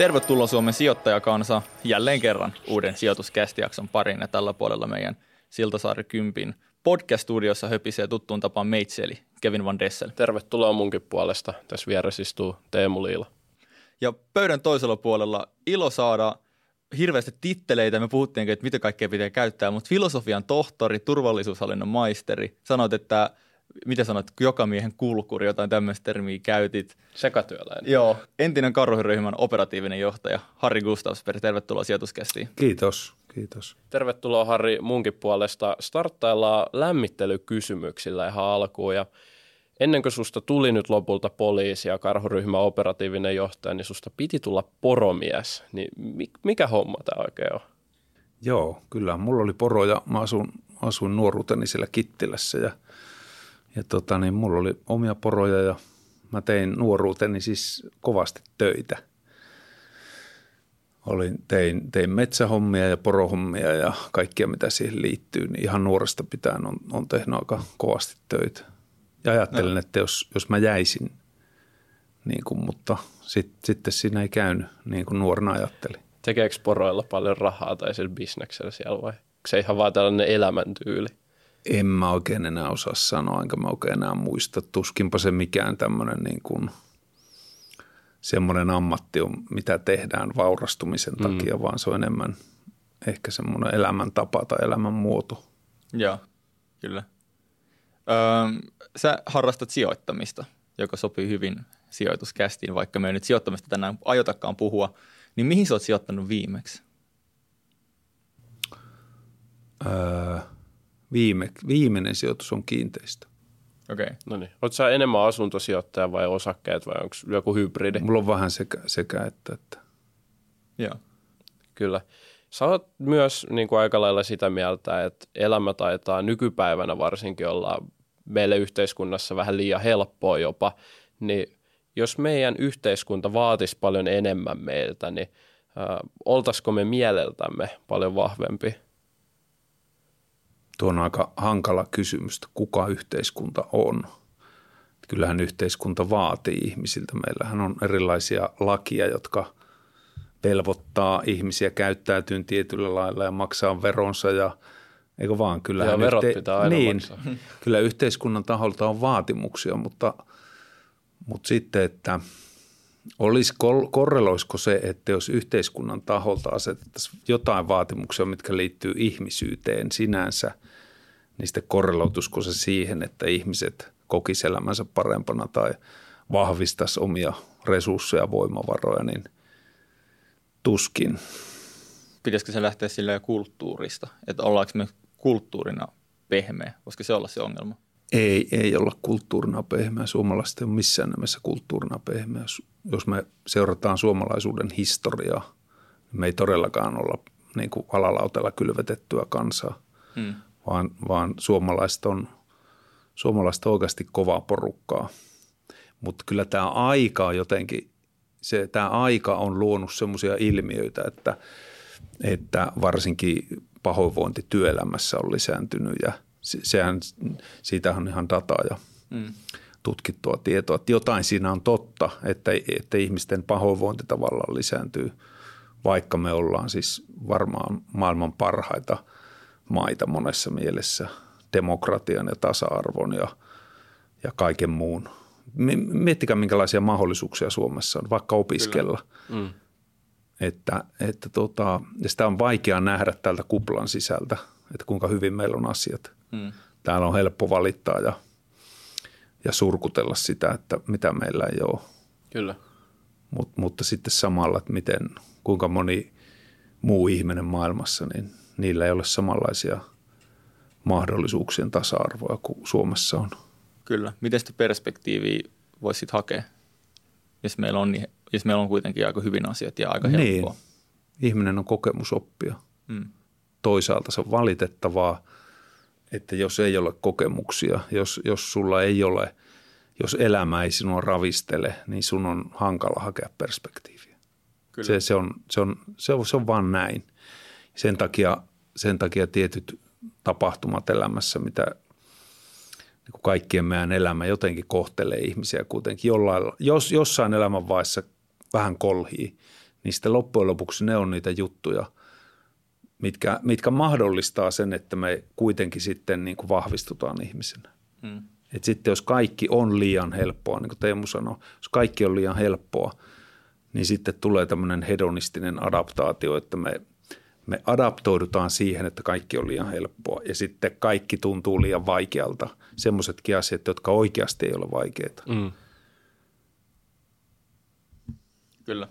Tervetuloa Suomen sijoittajakansa jälleen kerran uuden sijoituskästijakson pariin ja tällä puolella meidän Siltasaari Kympin podcast-studiossa höpisee tuttuun tapaan meitsi eli Kevin Van Dessel. Tervetuloa munkin puolesta. Tässä vieressä istuu Teemu Liila. Ja pöydän toisella puolella ilo saada hirveästi titteleitä. Me puhuttiin, että mitä kaikkea pitää käyttää, mutta filosofian tohtori, turvallisuushallinnon maisteri. Sanoit, että mitä sanot, joka miehen kulkuri, jotain tämmöistä termiä käytit. Sekatyöläinen. Joo, entinen karhuryhmän operatiivinen johtaja Harri Gustavsberg, tervetuloa sijoituskästiin. Kiitos, kiitos. Tervetuloa Harri munkin puolesta. Starttaillaan lämmittelykysymyksillä ihan alkuun ja ennen kuin susta tuli nyt lopulta poliisi ja karhuryhmän operatiivinen johtaja, niin susta piti tulla poromies. Niin mikä homma tämä oikein on? Joo, kyllä. Mulla oli poroja. Mä asun, asuin nuoruuteni siellä Kittilässä ja – ja tota, niin mulla oli omia poroja ja mä tein nuoruuteni siis kovasti töitä. Olin, tein, tein metsähommia ja porohommia ja kaikkia mitä siihen liittyy, niin ihan nuoresta pitäen on, on tehnyt aika kovasti töitä. Ja ajattelin, no. että jos, jos mä jäisin, niin kuin, mutta sit, sitten siinä ei käynyt niin kuin nuorena ajattelin. Tekeekö poroilla paljon rahaa tai sillä bisneksellä siellä vai? Se ihan vaan tällainen elämäntyyli? En mä oikein enää osaa sanoa, enkä mä oikein enää muista. Tuskinpa se mikään tämmöinen niin kuin semmoinen ammatti on, mitä tehdään vaurastumisen mm. takia, vaan se on enemmän ehkä semmoinen elämäntapa tai elämänmuoto. Joo, kyllä. Öö, sä harrastat sijoittamista, joka sopii hyvin sijoituskästiin, vaikka me ei nyt sijoittamista tänään aiotakaan puhua. Niin mihin sä oot sijoittanut viimeksi? Öö, Viime, viimeinen sijoitus on kiinteistö. Okei. Okay. No niin. Oletko sä enemmän asuntosijoittaja vai osakkeet vai onko joku hybridi? Mulla on vähän sekä, sekä että, että. Joo. Kyllä. Sä oot myös niin kuin aika lailla sitä mieltä, että elämä taitaa nykypäivänä varsinkin olla meille yhteiskunnassa vähän liian helppoa jopa, niin jos meidän yhteiskunta vaatisi paljon enemmän meiltä, niin äh, oltaisiko me mieleltämme paljon vahvempi? Tuo on aika hankala kysymys, että kuka yhteiskunta on. Kyllähän yhteiskunta vaatii ihmisiltä. Meillähän on erilaisia lakia, jotka velvoittaa ihmisiä käyttäytyyn tietyllä lailla ja maksaa veronsa ja eikö vaan? Kyllähän ja verot yhte- pitää aina niin, maksaa. Kyllä yhteiskunnan taholta on vaatimuksia, mutta, mutta sitten, että olisi, korreloisiko se, että jos yhteiskunnan taholta asetettaisiin jotain vaatimuksia, mitkä liittyy ihmisyyteen sinänsä – niin sitten korreloituisiko se siihen, että ihmiset kokis elämänsä parempana tai vahvistaisi omia resursseja ja voimavaroja, niin tuskin. Pitäisikö se lähteä sillä kulttuurista, että ollaanko me kulttuurina pehmeä, koska se olla se ongelma? Ei, ei olla kulttuurina pehmeä. Suomalaiset ei ole missään nimessä kulttuurina pehmeä. Jos me seurataan suomalaisuuden historiaa, niin me ei todellakaan olla niin kuin alalautella kylvetettyä kansaa. Hmm vaan, vaan suomalaiset on, suomalaiset on oikeasti kovaa porukkaa. Mutta kyllä tämä aika on jotenkin, se, tämä aika on luonut semmoisia ilmiöitä, että, että varsinkin pahoinvointi työelämässä on lisääntynyt ja sehän, siitä on ihan dataa ja mm. tutkittua tietoa, että jotain siinä on totta, että, että ihmisten pahoinvointi tavallaan lisääntyy, vaikka me ollaan siis varmaan maailman parhaita – maita monessa mielessä demokratian ja tasa-arvon ja, ja kaiken muun. Miettikää, minkälaisia mahdollisuuksia Suomessa on, vaikka opiskella. Mm. Että, että tota, ja sitä on vaikea nähdä tältä kuplan sisältä, että kuinka hyvin meillä on asiat. Mm. Täällä on helppo valittaa ja, ja surkutella sitä, että mitä meillä ei ole. Kyllä. Mut, mutta sitten samalla, että miten, kuinka moni muu ihminen maailmassa, niin niillä ei ole samanlaisia mahdollisuuksien tasa-arvoa kuin Suomessa on. Kyllä. Miten sitä perspektiiviä voisit hakea, jos meillä on, jos meillä on kuitenkin aika hyvin asiat ja aika niin. helppoa? Ihminen on kokemusoppia. Mm. Toisaalta se on valitettavaa, että jos ei ole kokemuksia, jos, jos sulla ei ole, jos elämä ei sinua ravistele, niin sun on hankala hakea perspektiiviä. Kyllä. Se, se, on, se, on, se, on, se on vaan näin. Sen takia, sen takia tietyt tapahtumat elämässä, mitä niin kuin kaikkien meidän elämä jotenkin kohtelee ihmisiä kuitenkin jollain, jos, jossain elämänvaiheessa vähän kolhii, niin sitten loppujen lopuksi ne on niitä juttuja, mitkä, mitkä mahdollistaa sen, että me kuitenkin sitten niin kuin vahvistutaan ihmisenä. Hmm. Et sitten jos kaikki on liian helppoa, niin kuin Teemu sanoi, jos kaikki on liian helppoa, niin sitten tulee tämmöinen hedonistinen adaptaatio, että me, me adaptoidutaan siihen, että kaikki on liian helppoa ja sitten kaikki tuntuu liian vaikealta. Semmoisetkin asiat, jotka oikeasti ei ole vaikeita. Mm. Kyllä.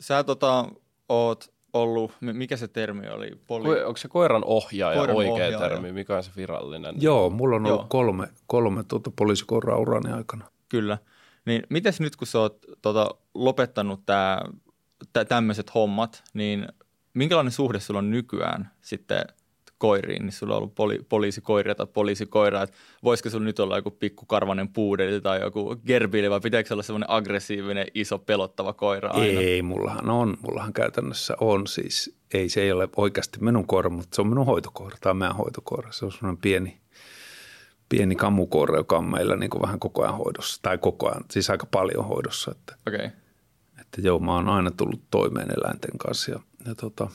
Sä tota, oot ollut, mikä se termi oli? Poli... Onko se koiran ohjaaja koiran oikea ohjaaja. termi? Mikä on se virallinen? Joo, mulla on ollut Joo. kolme, kolme tuota poliisikoiraa urani aikana. Kyllä. Niin mites nyt, kun sä oot tota, lopettanut tää, tämmöiset hommat, niin minkälainen suhde sulla on nykyään sitten – koiriin, niin sulla on ollut poli, poliisikoiria tai poliisikoira, että voisiko sulla nyt olla joku pikkukarvanen puudeli tai joku gerbili vai pitääkö olla semmoinen aggressiivinen, iso, pelottava koira aina? Ei, mullahan on, mullahan käytännössä on siis, ei se ei ole oikeasti minun koira, mutta se on minun hoitokoira tai meidän hoitokoira, se on semmoinen pieni, pieni kamukoira, joka on meillä niin kuin vähän koko ajan hoidossa, tai koko ajan, siis aika paljon hoidossa. Että, okay. että joo, mä oon aina tullut toimeen eläinten kanssa ja, ja tota,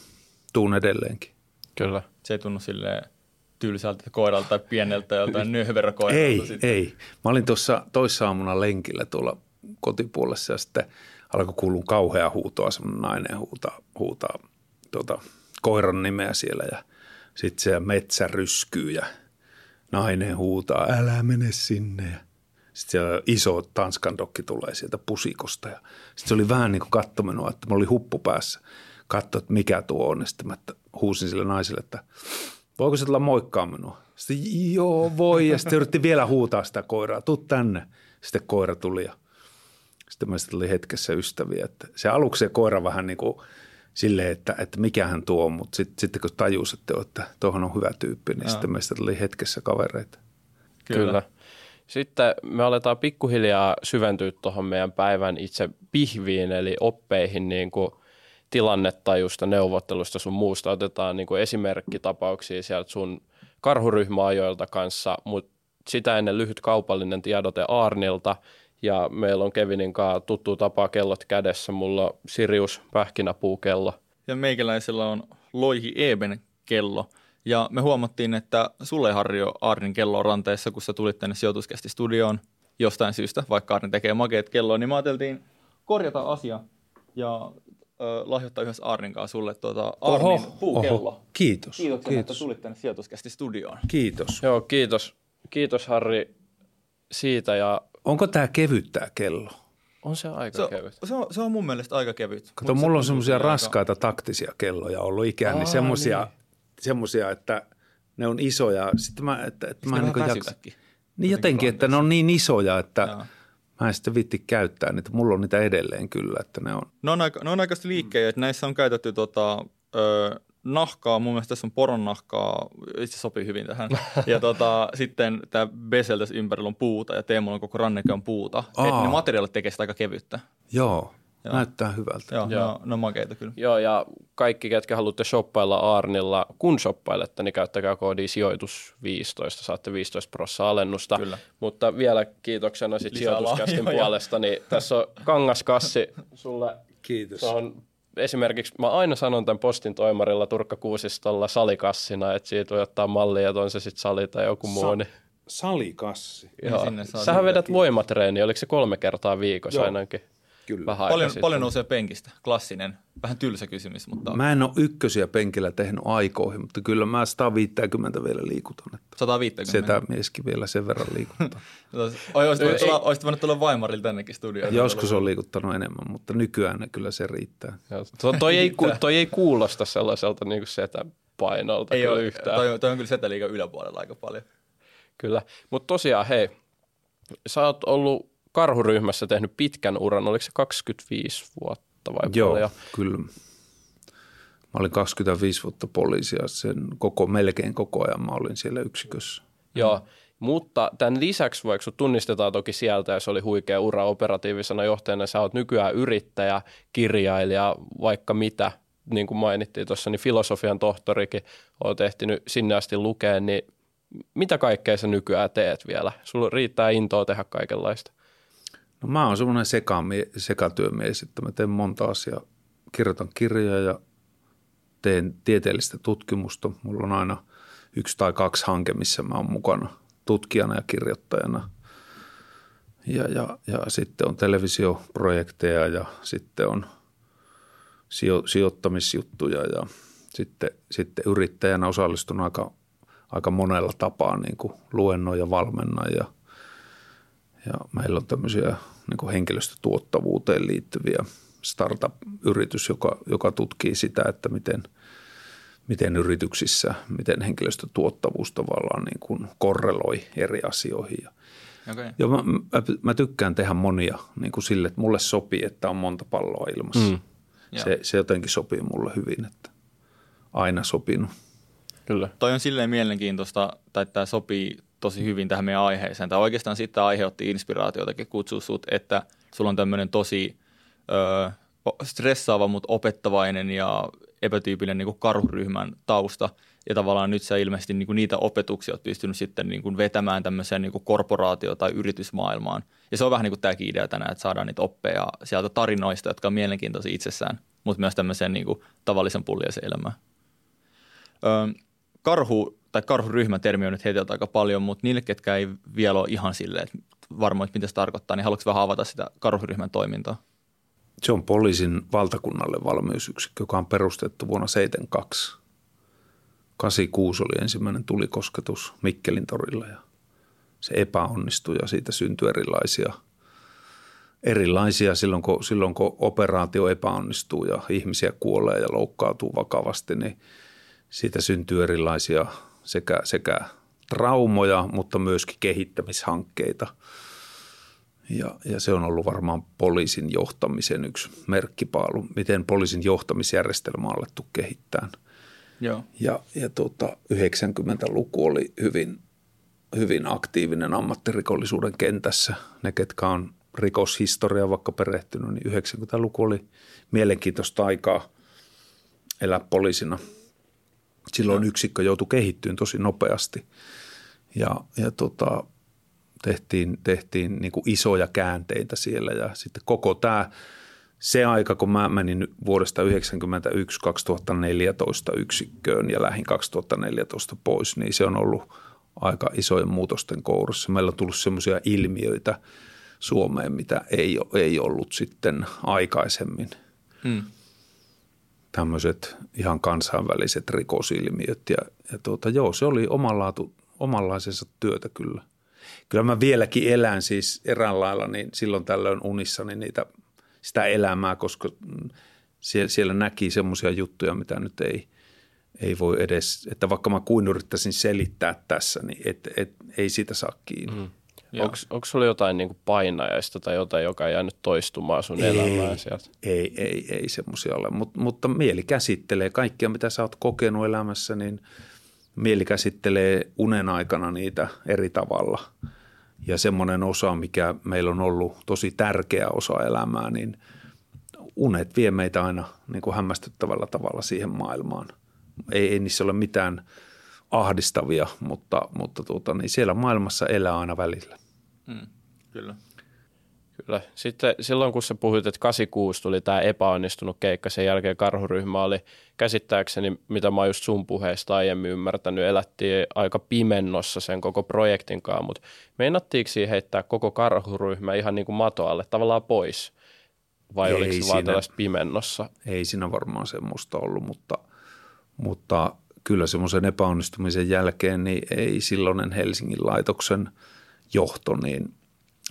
tuun edelleenkin. Kyllä. Se ei tunnu silleen tylsältä koiralta tai pieneltä joltain nöhverökoiralta. Ei, sitten. ei. Mä olin tuossa toissa aamuna lenkillä tuolla kotipuolessa ja sitten alkoi kuulua kauhea huutoa, semmoinen nainen huutaa, huutaa tuota, koiran nimeä siellä ja sitten se metsä ryskyy ja nainen huutaa, älä mene sinne ja sitten siellä iso Tanskan dokki tulee sieltä pusikosta ja sitten se oli vähän niin kuin kattomenoa, että mä olin huppu päässä. Katso, että mikä tuo on. Ja sitten mä huusin sille naiselle, että voiko se tulla moikkaa minua? Sitten joo voi ja sitten yritti vielä huutaa sitä koiraa, tuu tänne. Sitten koira tuli ja sitten mä sitten oli hetkessä ystäviä. Että se aluksi se koira vähän niin kuin silleen, että, että mikähän tuo on, mutta sitten, sitten kun tajus, että, että tuohon on hyvä tyyppi, niin Jaa. sitten meistä tuli hetkessä kavereita. Kyllä. Kyllä. Sitten me aletaan pikkuhiljaa syventyä tuohon meidän päivän itse pihviin, eli oppeihin niin kuin – tilannetajusta, neuvottelusta sun muusta. Otetaan niin kuin esimerkkitapauksia sieltä sun karhuryhmäajoilta kanssa, mutta sitä ennen lyhyt kaupallinen tiedote Arnilta ja meillä on Kevinin kanssa tuttu tapa kellot kädessä. Mulla on Sirius pähkinäpuukello. Ja meikäläisellä on Loihi Eben kello. Ja me huomattiin, että sulle Harri on Arnin kello ranteessa, kun sä tulit tänne sijoituskästi studioon jostain syystä, vaikka Arni tekee makeet kelloa, niin me ajateltiin korjata asia. Ja lahjoittaa yhdessä Arnin kanssa sulle tuota Arnin oho, puukello. Oho. Kiitos. Kiitoksia, kiitos. että tulit tänne sijoituskästi studioon. Kiitos. Joo, kiitos. Kiitos Harri siitä. Ja... Onko tämä kevyt tämä kello? On se aika se, kevyt. Se on, se on mun mielestä aika kevyt. Kato, mulla se on semmoisia raskaita aika... taktisia kelloja ollut ikään, niin semmoisia, niin. semmoisia, että ne on isoja. Sitten mä, että, että mä niin jaksa. Niin jotenkin, että ne on niin isoja, että Jaa Mä en sitten vitti käyttää niitä. Mulla on niitä edelleen kyllä, että ne on. Ne on, aika, ne on aikaisesti liikkejä, että näissä on käytetty tota, ö, nahkaa. Mun mielestä tässä on poron nahkaa, itse sopii hyvin tähän. ja tota, sitten tämä bezel tässä ympärillä on puuta ja Teemulla on koko ranneke on puuta. Et ne materiaalit tekee sitä aika kevyttä. Joo. Joo. Näyttää hyvältä. Joo, Joo. Ne, on, makeita kyllä. Joo, ja kaikki, ketkä haluatte shoppailla Arnilla, kun shoppailette, niin käyttäkää koodi sijoitus 15, saatte 15 prosenttia alennusta. Kyllä. Mutta vielä kiitoksena sit sijoituskästin puolesta, niin tässä on kangaskassi sulle. Kiitos. Se on esimerkiksi, mä aina sanon tämän postin toimarilla Turkka Kuusistolla salikassina, että siitä voi ottaa mallia, että on se sitten sali tai joku Sa- muu. Niin. Salikassi. Joo. Sähän vedät voimatreeni, oliko se kolme kertaa viikossa Joo. ainakin? Kyllä. Vähän paljon, paljon nousee penkistä. Klassinen, vähän tylsä kysymys. Mutta... Mä en ole ykkösiä penkillä tehnyt aikoihin, mutta kyllä mä 150 vielä liikutan. Että 150? Setä mieskin vielä sen verran liikuttaa. olisit, tulla, olisit voinut tulla Vaimarille tännekin studioon. Joskus on liikuttanut enemmän, mutta nykyään kyllä se riittää. to, toi, ei, toi ei kuulosta sellaiselta niin setä painolta ei ole, yhtään. Toi, toi on kyllä setä liikaa yläpuolella aika paljon. Kyllä, mutta tosiaan hei, sä oot ollut karhuryhmässä tehnyt pitkän uran, oliko se 25 vuotta vai Joo, paljon? kyllä. Mä olin 25 vuotta poliisia, sen koko, melkein koko ajan mä olin siellä yksikössä. Joo, mutta tämän lisäksi, vaikka sut tunnistetaan toki sieltä, ja se oli huikea ura operatiivisena johtajana, sä oot nykyään yrittäjä, kirjailija, vaikka mitä, niin kuin mainittiin tuossa, niin filosofian tohtorikin oot ehtinyt sinne asti lukea, niin mitä kaikkea sä nykyään teet vielä? Sulla riittää intoa tehdä kaikenlaista? No mä oon semmoinen sekamie, sekatyömies, että mä teen monta asiaa. Kirjoitan kirjoja ja teen tieteellistä tutkimusta. Mulla on aina yksi tai kaksi hanke, missä mä oon mukana tutkijana ja kirjoittajana. Ja, ja, ja sitten on televisioprojekteja ja sitten on sijo, sijoittamisjuttuja ja sitten, sitten yrittäjänä osallistun aika, aika monella tapaa niin kuin luennoin ja valmennan ja, ja meillä on tämmöisiä niin kuin henkilöstötuottavuuteen liittyviä startup-yritys, joka, joka tutkii sitä, että miten, miten yrityksissä, miten henkilöstötuottavuus tavallaan niin kuin korreloi eri asioihin. Ja, okay. ja mä, mä, mä tykkään tehdä monia niin kuin sille, että mulle sopii, että on monta palloa ilmassa. Mm. Se, se jotenkin sopii mulle hyvin, että aina sopinut. Kyllä. Toi on silleen mielenkiintoista, tai tämä sopii tosi hyvin tähän meidän aiheeseen. Tai oikeastaan sitten aiheutti inspiraatiotakin kutsua sut, että sulla on tämmöinen tosi ö, stressaava, mutta opettavainen ja epätyypillinen niin kuin karhuryhmän tausta. Ja tavallaan nyt sä ilmeisesti niin kuin niitä opetuksia oot pystynyt sitten niin kuin vetämään tämmöiseen niin kuin korporaatio- tai yritysmaailmaan. Ja se on vähän niin kuin tämäkin idea tänään, että saadaan niitä oppeja sieltä tarinoista, jotka on mielenkiintoisia itsessään, mutta myös tämmöiseen niin kuin tavallisen pulliaisen elämään. Ö, karhu tai karhuryhmän termi on nyt heitelty aika paljon, mutta niille, ketkä ei vielä ole ihan silleen, että varmaan, että mitä se tarkoittaa, niin haluatko vähän avata sitä karhuryhmän toimintaa? Se on poliisin valtakunnalle valmiusyksikkö, joka on perustettu vuonna 1972. 86 oli ensimmäinen tulikosketus Mikkelin torilla ja se epäonnistui ja siitä syntyi erilaisia, erilaisia silloin, kun, silloin kun operaatio epäonnistuu ja ihmisiä kuolee ja loukkaantuu vakavasti, niin siitä syntyy erilaisia sekä, sekä traumoja, mutta myöskin kehittämishankkeita. Ja, ja se on ollut varmaan poliisin johtamisen yksi merkkipaalu, miten poliisin johtamisjärjestelmä on alettu kehittää. Joo. Ja, ja tuota, 90-luku oli hyvin, hyvin aktiivinen ammattirikollisuuden kentässä. Ne, ketkä on rikoshistoria vaikka perehtynyt, niin 90-luku oli mielenkiintoista aikaa elää poliisina – silloin no. yksikkö joutui kehittymään tosi nopeasti ja, ja tota, tehtiin, tehtiin niin kuin isoja käänteitä siellä ja sitten koko tämä se aika, kun mä menin vuodesta 1991 2014 yksikköön ja lähin 2014 pois, niin se on ollut aika isojen muutosten kourissa. Meillä on tullut sellaisia ilmiöitä Suomeen, mitä ei, ei ollut sitten aikaisemmin. Hmm tämmöiset ihan kansainväliset rikosilmiöt. Ja, ja tuota, joo, se oli omanlaatu, omanlaisensa työtä kyllä. Kyllä mä vieläkin elän siis eräänlailla, niin silloin tällöin unissani niitä, sitä elämää, koska siellä, siellä näki semmoisia juttuja, mitä nyt ei, ei voi edes, että vaikka mä kuin yrittäisin selittää tässä, niin et, et, ei siitä saa kiinni. Mm. Onko sulla jotain niin painajaista tai jotain, joka on jäänyt toistumaan sun ei, elämään sieltä? Ei, ei, ei semmoisia ole, Mut, mutta mieli käsittelee kaikkia, mitä sä oot kokenut elämässä, niin mieli käsittelee unen aikana niitä eri tavalla. Ja semmoinen osa, mikä meillä on ollut tosi tärkeä osa elämää, niin unet vie meitä aina niin kuin hämmästyttävällä tavalla siihen maailmaan. Ei, ei niissä ole mitään ahdistavia, mutta, mutta tuota, niin siellä maailmassa elää aina välillä. Mm, kyllä. Kyllä. Sitten silloin, kun sä puhuit, että 86 tuli tämä epäonnistunut keikka, sen jälkeen karhuryhmä oli käsittääkseni, mitä mä oon just sun puheesta aiemmin ymmärtänyt, elättiin aika pimennossa sen koko projektin kanssa, mutta meinattiinko siihen heittää koko karhuryhmä ihan niin kuin matoalle tavallaan pois? Vai ei oliko se vaan tällaista pimennossa? Ei siinä varmaan semmoista ollut, mutta, mutta kyllä semmoisen epäonnistumisen jälkeen niin ei silloinen Helsingin laitoksen – johto, niin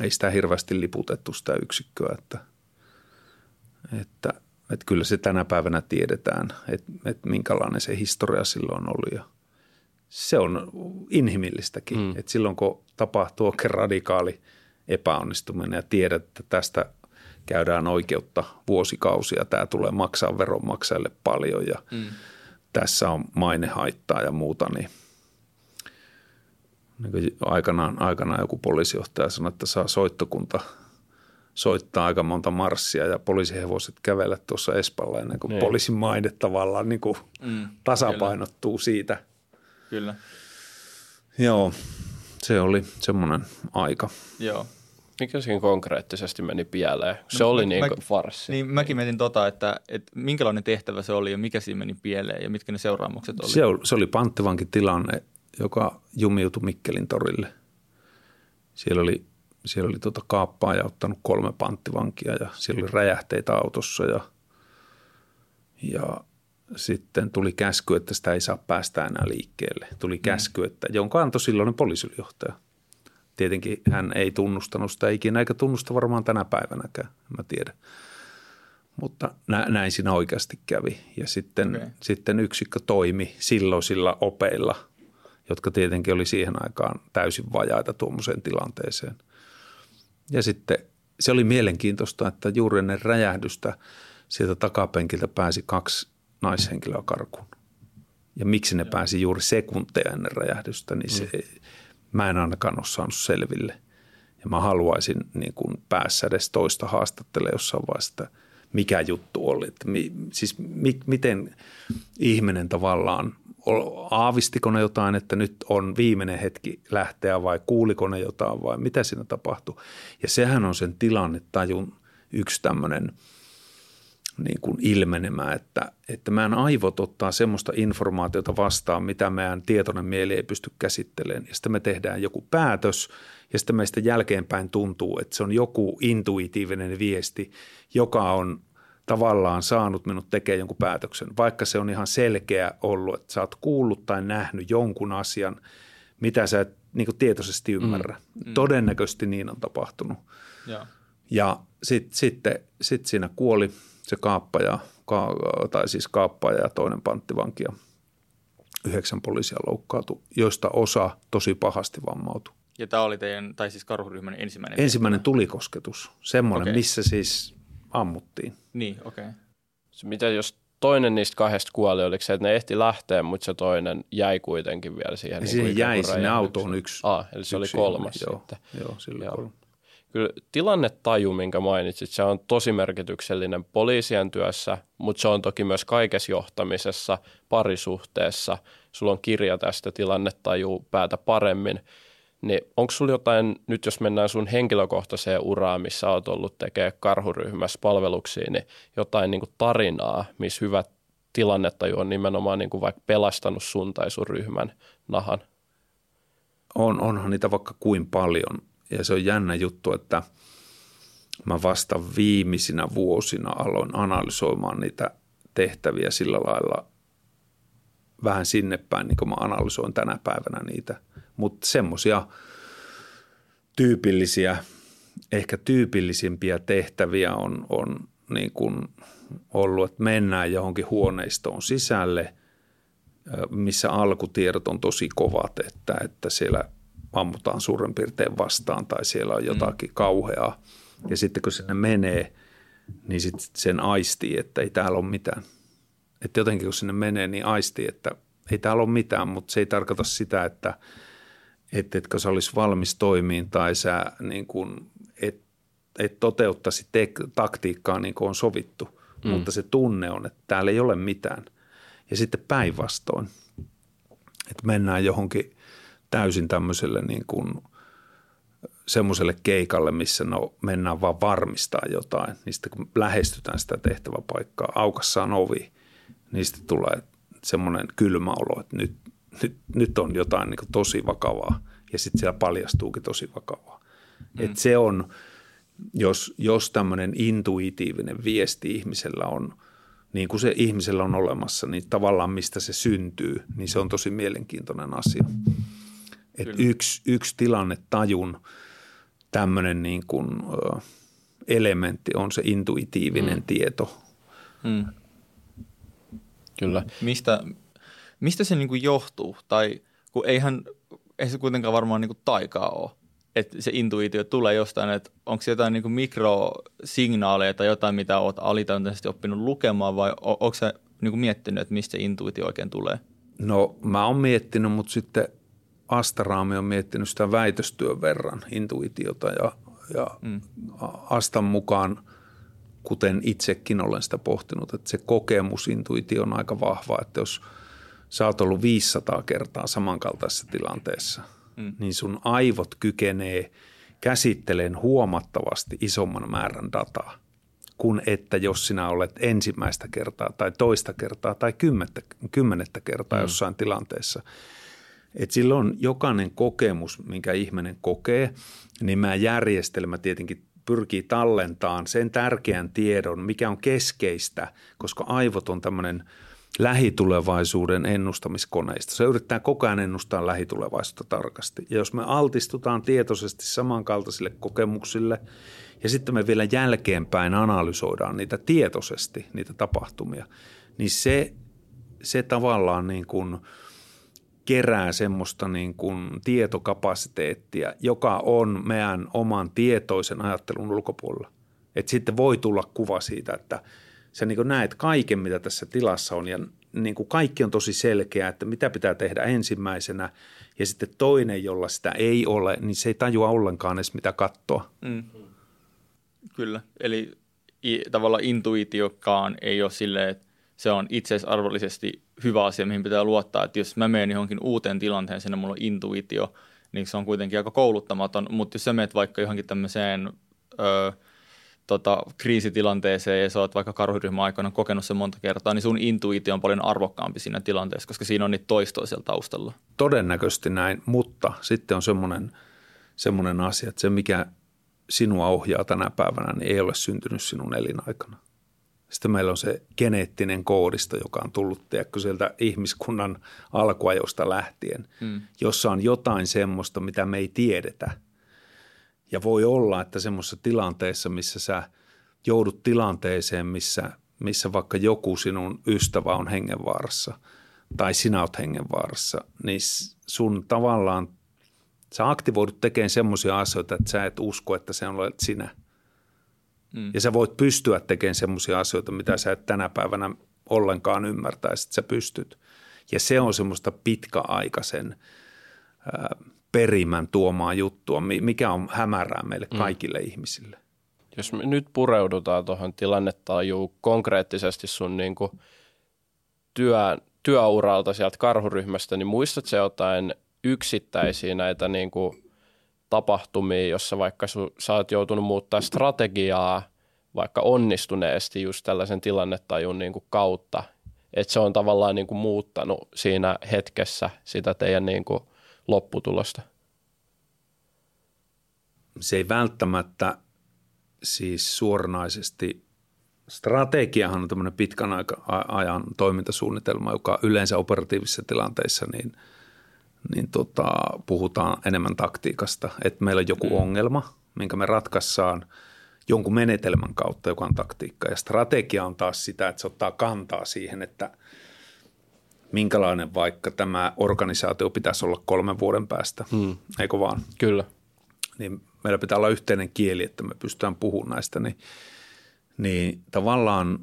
ei sitä hirveästi liputettu sitä yksikköä, että, että, että kyllä se tänä päivänä tiedetään, että, että minkälainen se historia silloin oli ja se on inhimillistäkin, mm. että silloin kun tapahtuu oikein radikaali epäonnistuminen ja tiedät, että tästä käydään oikeutta vuosikausia, tämä tulee maksaa veronmaksajille paljon ja mm. tässä on mainehaittaa ja muuta, niin – niin aikanaan, aikanaan joku poliisijohtaja sanoi, että saa soittokunta soittaa aika monta marssia ja poliisihevoset kävellä tuossa Espalla ennen kuin niin. poliisin maine tavallaan niin kuin mm, tasapainottuu kyllä. siitä. Kyllä. Joo, se oli semmoinen aika. Joo. Mikä siinä konkreettisesti meni pieleen? Se no, oli niin kuin farssi. Niin, mäkin mietin tota, että, että minkälainen tehtävä se oli ja mikä siinä meni pieleen ja mitkä ne seuraamukset oli. Se, oli, se oli panttivankitilanne, joka jumiutui Mikkelin torille. Siellä oli, siellä oli tuota kaappaa ja ottanut kolme panttivankia ja siellä oli räjähteitä autossa ja, ja sitten tuli käsky, että sitä ei saa päästä enää liikkeelle. Tuli mm. käsky, että, jonka antoi silloinen poliisijohtaja. Tietenkin hän ei tunnustanut sitä ikinä, eikä tunnusta varmaan tänä päivänäkään, mä tiedän. Mutta näin siinä oikeasti kävi. Ja sitten, okay. sitten yksikkö toimi silloisilla opeilla, jotka tietenkin oli siihen aikaan täysin vajaita tuommoiseen tilanteeseen. Ja sitten se oli mielenkiintoista, että juuri ennen räjähdystä sieltä takapenkiltä pääsi kaksi naishenkilöä karkuun. Ja miksi ne pääsi juuri sekunteja ennen räjähdystä, niin se, mm. mä en ainakaan ole saanut selville. Ja mä haluaisin niin kuin päässä edes toista haastattele jossain vaiheessa, että mikä juttu oli. Että mi, siis mi, miten ihminen tavallaan, aavistiko ne jotain, että nyt on viimeinen hetki lähteä vai kuuliko ne jotain vai mitä siinä tapahtui. Ja sehän on sen tilannetajun yksi tämmöinen – niin kuin ilmenemään, että, että meidän aivot ottaa semmoista informaatiota vastaan, mitä meidän tietoinen mieli ei pysty käsittelemään. Ja sitten me tehdään joku päätös ja sitten meistä jälkeenpäin tuntuu, että se on joku intuitiivinen viesti, joka on tavallaan saanut minut tekemään jonkun päätöksen, vaikka se on ihan selkeä ollut, että sä oot kuullut tai nähnyt jonkun asian, mitä sä et niin kuin tietoisesti ymmärrä. Mm. Mm. Todennäköisesti niin on tapahtunut. Ja, ja sitten sit, sit siinä kuoli – se kaappaja, ka, tai siis kaappaja ja toinen panttivanki ja yhdeksän poliisia loukkaantui, joista osa tosi pahasti vammautui. Ja tämä oli teidän, tai siis karhuryhmän ensimmäinen? Ensimmäinen tehtävä. tulikosketus, semmoinen, okay. missä siis ammuttiin. Niin, okei. Okay. Mitä jos toinen niistä kahdesta kuoli, oliko se, että ne ehti lähteä, mutta se toinen jäi kuitenkin vielä siihen? niin siihen jäi sinne autoon yksi. Ah, eli se yksi oli kolmas ihminen, sitten. Joo, joo sillä joo. kolmas kyllä tilannetaju, minkä mainitsit, se on tosi merkityksellinen poliisien työssä, mutta se on toki myös kaikessa johtamisessa, parisuhteessa. Sulla on kirja tästä tilannetaju päätä paremmin. Niin onko sulla jotain, nyt jos mennään sun henkilökohtaiseen uraan, missä olet ollut tekemään karhuryhmässä palveluksia, niin jotain niin kuin tarinaa, missä hyvä tilannetaju on nimenomaan niin kuin vaikka pelastanut sun tai sun ryhmän nahan? On, onhan niitä vaikka kuin paljon – ja se on jännä juttu, että mä vasta viimeisinä vuosina aloin analysoimaan niitä tehtäviä sillä lailla vähän sinne päin, niin kuin mä analysoin tänä päivänä niitä. Mutta semmoisia tyypillisiä, ehkä tyypillisimpiä tehtäviä on, on niin kuin ollut, että mennään johonkin huoneistoon sisälle, missä alkutiedot on tosi kovat, että, että siellä ammutaan suurin piirtein vastaan tai siellä on jotakin mm. kauheaa. Ja sitten kun sinne menee, niin sitten sen aistii, että ei täällä ole mitään. Että jotenkin kun sinne menee, niin aistii, että ei täällä ole mitään, mutta se ei tarkoita sitä, että et, etkö sä olisi valmis toimiin tai sä niin kuin, et, et toteuttaisi tek- taktiikkaa niin kuin on sovittu. Mm. Mutta se tunne on, että täällä ei ole mitään. Ja sitten päinvastoin, että mennään johonkin – täysin tämmöiselle niin kuin semmoiselle keikalle, missä no mennään vaan varmistaa jotain. Niin sitten kun lähestytään sitä tehtäväpaikkaa, aukassaan ovi, niin sitten tulee semmoinen kylmä olo, että nyt, nyt, nyt on jotain niin tosi vakavaa. Ja sitten siellä paljastuukin tosi vakavaa. Mm. Et se on, jos, jos tämmöinen intuitiivinen viesti ihmisellä on, niin kuin se ihmisellä on olemassa, niin tavallaan mistä se syntyy, niin se on tosi mielenkiintoinen asia. Et yksi, yksi tilanne tajun tämmöinen niin kuin, ö, elementti on se intuitiivinen mm. tieto. Mm. Kyllä. Mistä, mistä se niin kuin johtuu? Tai kun eihän, ei se kuitenkaan varmaan niin kuin taikaa ole, että se intuitio tulee jostain, että onko se jotain niin kuin mikrosignaaleja tai jotain, mitä olet alitajuntaisesti oppinut lukemaan vai onko se niin kuin miettinyt, että mistä se intuitio oikein tulee? No mä oon miettinyt, mutta sitten – Astaraami on miettinyt sitä väitöstyön verran, intuitiota ja, ja mm. Astan mukaan, kuten itsekin olen sitä pohtinut, että se kokemus, intuitio on aika vahva, että jos sä oot ollut 500 kertaa samankaltaisessa tilanteessa, mm. niin sun aivot kykenee käsittelen huomattavasti isomman määrän dataa kuin että jos sinä olet ensimmäistä kertaa tai toista kertaa tai kymmenettä, kymmenettä kertaa mm. jossain tilanteessa. Et silloin jokainen kokemus, minkä ihminen kokee, niin mä järjestelmä tietenkin pyrkii tallentamaan sen tärkeän tiedon, mikä on keskeistä, koska aivot on tämmöinen lähitulevaisuuden ennustamiskoneisto. Se yrittää koko ajan ennustaa lähitulevaisuutta tarkasti. Ja jos me altistutaan tietoisesti samankaltaisille kokemuksille ja sitten me vielä jälkeenpäin analysoidaan niitä tietoisesti, niitä tapahtumia, niin se, se tavallaan niin kuin kerää semmoista niin kuin tietokapasiteettia, joka on meidän oman tietoisen ajattelun ulkopuolella. Että sitten voi tulla kuva siitä, että sä niin näet kaiken, mitä tässä tilassa on ja niin kuin kaikki on tosi selkeää, että mitä pitää tehdä ensimmäisenä ja sitten toinen, jolla sitä ei ole, niin se ei tajua ollenkaan edes mitä katsoa. Mm. Kyllä, eli tavallaan intuitiokaan ei ole silleen, että se on itseisarvollisesti hyvä asia, mihin pitää luottaa, että jos mä menen johonkin uuteen tilanteeseen ja mulla on intuitio, niin se on kuitenkin aika kouluttamaton, mutta jos sä menet vaikka johonkin tämmöiseen ö, tota, kriisitilanteeseen ja sä oot vaikka karhuryhmän aikana kokenut sen monta kertaa, niin sun intuitio on paljon arvokkaampi siinä tilanteessa, koska siinä on niitä toistoja siellä taustalla. Todennäköisesti näin, mutta sitten on semmoinen, semmoinen asia, että se mikä sinua ohjaa tänä päivänä, niin ei ole syntynyt sinun elinaikana. Sitten meillä on se geneettinen koodisto, joka on tullut tiedätkö, sieltä ihmiskunnan alkuajosta lähtien, mm. jossa on jotain semmoista, mitä me ei tiedetä. Ja voi olla, että semmoisessa tilanteessa, missä sä joudut tilanteeseen, missä, missä vaikka joku sinun ystävä on hengenvaarassa tai sinä olet hengenvaarassa, niin sun tavallaan – sä aktivoidut tekemään semmoisia asioita, että sä et usko, että se olet sinä. Mm. Ja sä voit pystyä tekemään semmoisia asioita, mitä sä et tänä päivänä ollenkaan ymmärtäisi, että sä pystyt. Ja se on semmoista pitkäaikaisen ää, perimän tuomaa juttua, mikä on hämärää meille mm. kaikille mm. ihmisille. Jos me nyt pureudutaan tuohon tilannettajuun konkreettisesti sun niin kuin työ, työuralta sieltä karhuryhmästä, niin muistatko jotain yksittäisiä näitä niin kuin tapahtumia, jossa vaikka su, sä oot joutunut muuttaa strategiaa vaikka onnistuneesti just tällaisen tilannetajun niin kuin kautta, että se on tavallaan niin kuin muuttanut siinä hetkessä sitä teidän niin kuin lopputulosta? Se ei välttämättä siis suoranaisesti strategiahan on tämmöinen pitkän ajan toimintasuunnitelma, joka yleensä operatiivisissa tilanteissa niin – niin tota, puhutaan enemmän taktiikasta, että meillä on joku mm. ongelma, minkä me ratkaissaan jonkun menetelmän kautta, joka on taktiikka. Ja strategia on taas sitä, että se ottaa kantaa siihen, että minkälainen vaikka tämä organisaatio pitäisi olla kolmen vuoden päästä, mm. eikö vaan? Kyllä. Niin meillä pitää olla yhteinen kieli, että me pystytään puhumaan näistä, niin, niin tavallaan,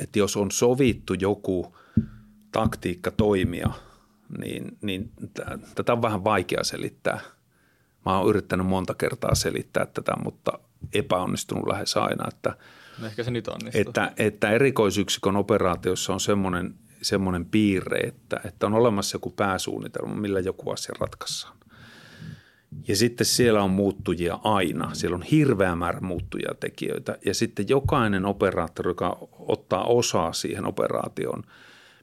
että jos on sovittu joku taktiikka toimia – niin, niin tätä on vähän vaikea selittää. Mä oon yrittänyt monta kertaa selittää tätä, mutta epäonnistunut lähes aina. Että, no ehkä se nyt onnistuu. Että, että erikoisyksikön operaatiossa on semmoinen, semmoinen piirre, että, että on olemassa joku pääsuunnitelma, millä joku asia ratkaissaan. Ja sitten siellä on muuttujia aina. Siellä on hirveä määrä muuttujia tekijöitä. Ja sitten jokainen operaattori, joka ottaa osaa siihen operaatioon –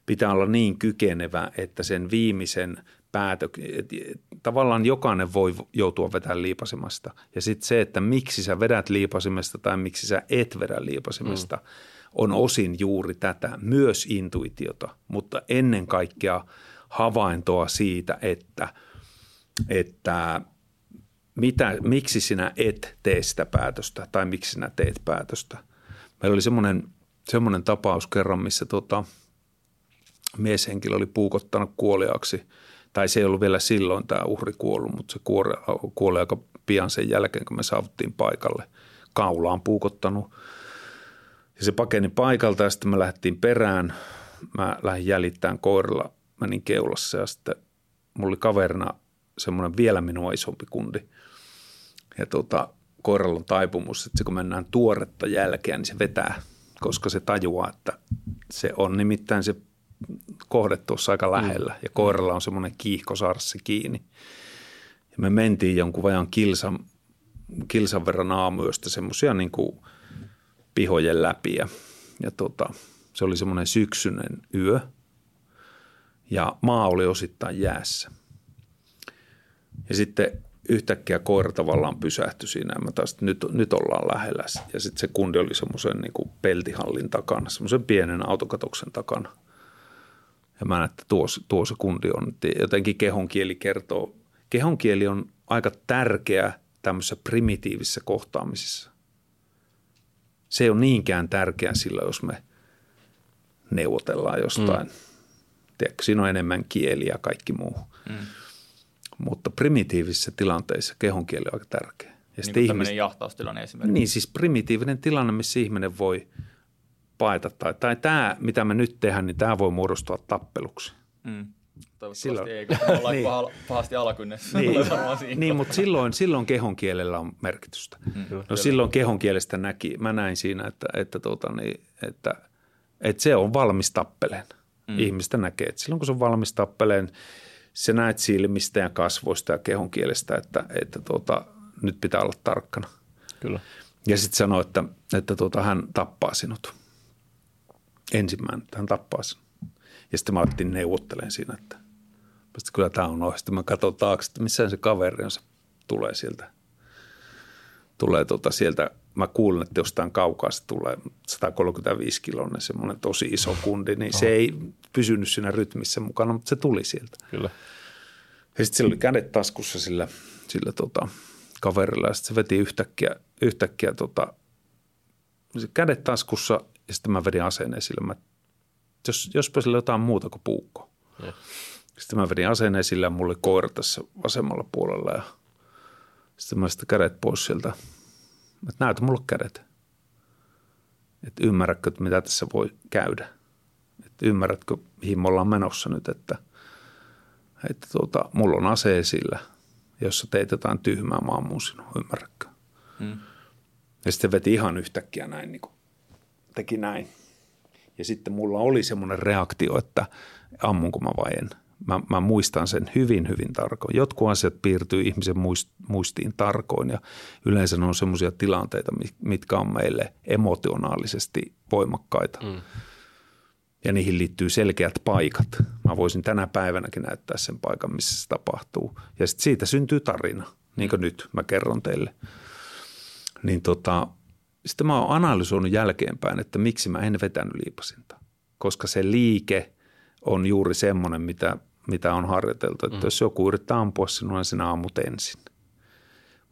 pitää olla niin kykenevä, että sen viimeisen päätö, tavallaan jokainen voi joutua vetämään liipasimasta. Ja sitten se, että miksi sä vedät liipasimesta tai miksi sä et vedä liipasimesta, mm. On osin juuri tätä, myös intuitiota, mutta ennen kaikkea havaintoa siitä, että, että mitä, miksi sinä et tee sitä päätöstä tai miksi sinä teet päätöstä. Meillä oli semmoinen, semmoinen tapaus kerran, missä tota – mieshenkilö oli puukottanut kuoliaksi, tai se ei ollut vielä silloin tämä uhri kuollut, mutta se kuoli, kuoli aika pian sen jälkeen, kun me saavuttiin paikalle. Kaulaan puukottanut. Ja se pakeni paikalta ja sitten me lähdettiin perään. Mä lähdin jäljittämään koirilla, menin keulassa ja sitten mulla oli kaverina semmoinen vielä minua isompi kundi. Ja tuota, koiralla on taipumus, että se kun mennään tuoretta jälkeä, niin se vetää, koska se tajuaa, että se on nimittäin se kohde tuossa aika lähellä mm. ja koiralla on semmoinen kiihkosarssi kiinni. Ja me mentiin jonkun vajan kilsan kilsan verran aamuyöstä semmoisia niin kuin pihojen läpi ja, ja tota, se oli semmoinen syksyinen yö ja maa oli osittain jäässä. Ja sitten yhtäkkiä koira tavallaan pysähtyi siinä ja mä taas, nyt, nyt ollaan lähellä. Ja sitten se kundi oli semmoisen niin peltihallin takana, semmoisen pienen autokatoksen takana. Ja mä näin, että tuo, tuo se kundi on. Jotenkin kehonkieli kertoo. Kehonkieli on aika tärkeä tämmöisessä primitiivisessä kohtaamisessa. Se ei ole niinkään tärkeä sillä, jos me neuvotellaan jostain. Mm. Tiedätkö, siinä on enemmän kieli ja kaikki muu. Mm mutta primitiivisissä tilanteissa kehonkieli on aika tärkeä. Ja niin kuin ihmis... jahtaustilanne esimerkiksi. Niin, siis primitiivinen tilanne, missä ihminen voi paeta. Tai, tai tämä, mitä me nyt tehdään, niin tämä voi muodostua tappeluksi. Mm. Toivottavasti silloin... ei, me ollaan niin. pahasti alakynnessä. Niin, niin mutta silloin, silloin kehon kielellä on merkitystä. Mm. No silloin kehon kielestä näki, mä näin siinä, että, että, tuota, niin, että, että se on valmis tappeleen. Mm. Ihmistä näkee, että silloin kun se on valmis tappeleen – se näet silmistä ja kasvoista ja kehon kielestä, että, että tuota, nyt pitää olla tarkkana. Kyllä. Ja sitten sanoi, että, että tuota, hän tappaa sinut. Ensimmäinen, että hän tappaa sinut. Ja sitten mä alettiin neuvottelemaan siinä, että kyllä tämä on ohi. Sitten mä katson taakse, että missä se kaveri on, se tulee sieltä. Tulee tuota sieltä, mä kuulen, että jostain kaukaa se tulee 135 kiloinen semmoinen tosi iso kundi, niin se ei pysynyt siinä rytmissä mukana, mutta se tuli sieltä. Kyllä. Ja sitten sillä oli kädet taskussa sillä, sillä tota, kaverilla ja sitten se veti yhtäkkiä, yhtäkkiä tota, se kädet taskussa ja sitten mä vedin aseen esille. Mä, jos, jospa sillä jotain muuta kuin puukko. Ja. Sitten mä vedin aseen esille ja mulla oli koira tässä vasemmalla puolella ja sitten mä sitten kädet pois sieltä. Että näytä mulle kädet. Että ymmärrätkö, että mitä tässä voi käydä. Että ymmärrätkö, mihin me ollaan menossa nyt, että, että tuota, mulla on ase esillä, jossa teet jotain tyhmää, mä ammun sinua, ymmärrätkö? Hmm. Ja sitten veti ihan yhtäkkiä näin, niin kuin teki näin. Ja sitten mulla oli semmoinen reaktio, että ammunko mä vai en. Mä, mä muistan sen hyvin, hyvin tarkoin. Jotkut asiat piirtyy ihmisen muistiin tarkoin ja yleensä ne on semmoisia tilanteita, mitkä on meille emotionaalisesti voimakkaita. Mm ja niihin liittyy selkeät paikat. Mä voisin tänä päivänäkin näyttää sen paikan, missä se tapahtuu. Ja sitten siitä syntyy tarina, niin kuin nyt mä kerron teille. Niin tota, sitten mä oon analysoinut jälkeenpäin, että miksi mä en vetänyt liipasinta. Koska se liike on juuri semmoinen, mitä, mitä on harjoiteltu. Että mm. jos joku yrittää ampua sinua, niin sinä ammut ensin.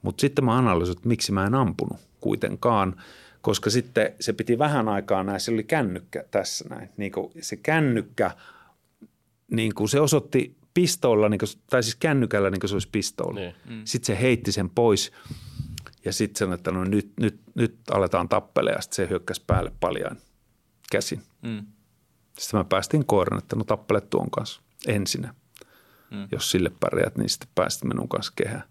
Mutta sitten mä analysoin, että miksi mä en ampunut kuitenkaan – koska sitten se piti vähän aikaa näin, se oli kännykkä tässä näin, niin kuin se kännykkä, niin kuin se osoitti pistoolla, niin kuin, tai siis kännykällä niin kuin se olisi pistoolla. Niin. Mm. Sitten se heitti sen pois ja sitten sanoi, että no nyt, nyt, nyt aletaan tappelemaan ja sitten se hyökkäsi päälle paljain käsin. Mm. Sitten mä päästin koiran, että no tappele tuon kanssa ensinnä. Mm. Jos sille pärjät, niin sitten pääsit minun kanssa kehään.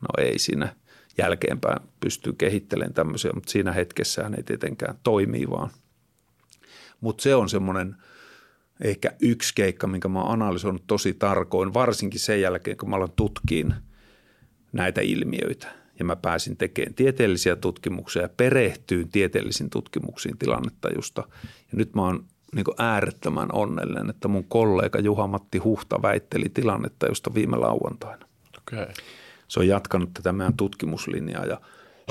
No ei siinä – jälkeenpäin pystyy kehittelemään tämmöisiä, mutta siinä hetkessä ei tietenkään toimii vaan. Mutta se on semmoinen ehkä yksi keikka, minkä mä oon analysoinut tosi tarkoin, varsinkin sen jälkeen, kun mä aloin tutkiin näitä ilmiöitä. Ja mä pääsin tekemään tieteellisiä tutkimuksia ja perehtyyn tieteellisiin tutkimuksiin tilannetajusta. Ja nyt mä oon niin äärettömän onnellinen, että mun kollega Juha-Matti Huhta väitteli tilannetajusta viime lauantaina. Okay se on jatkanut tätä meidän tutkimuslinjaa ja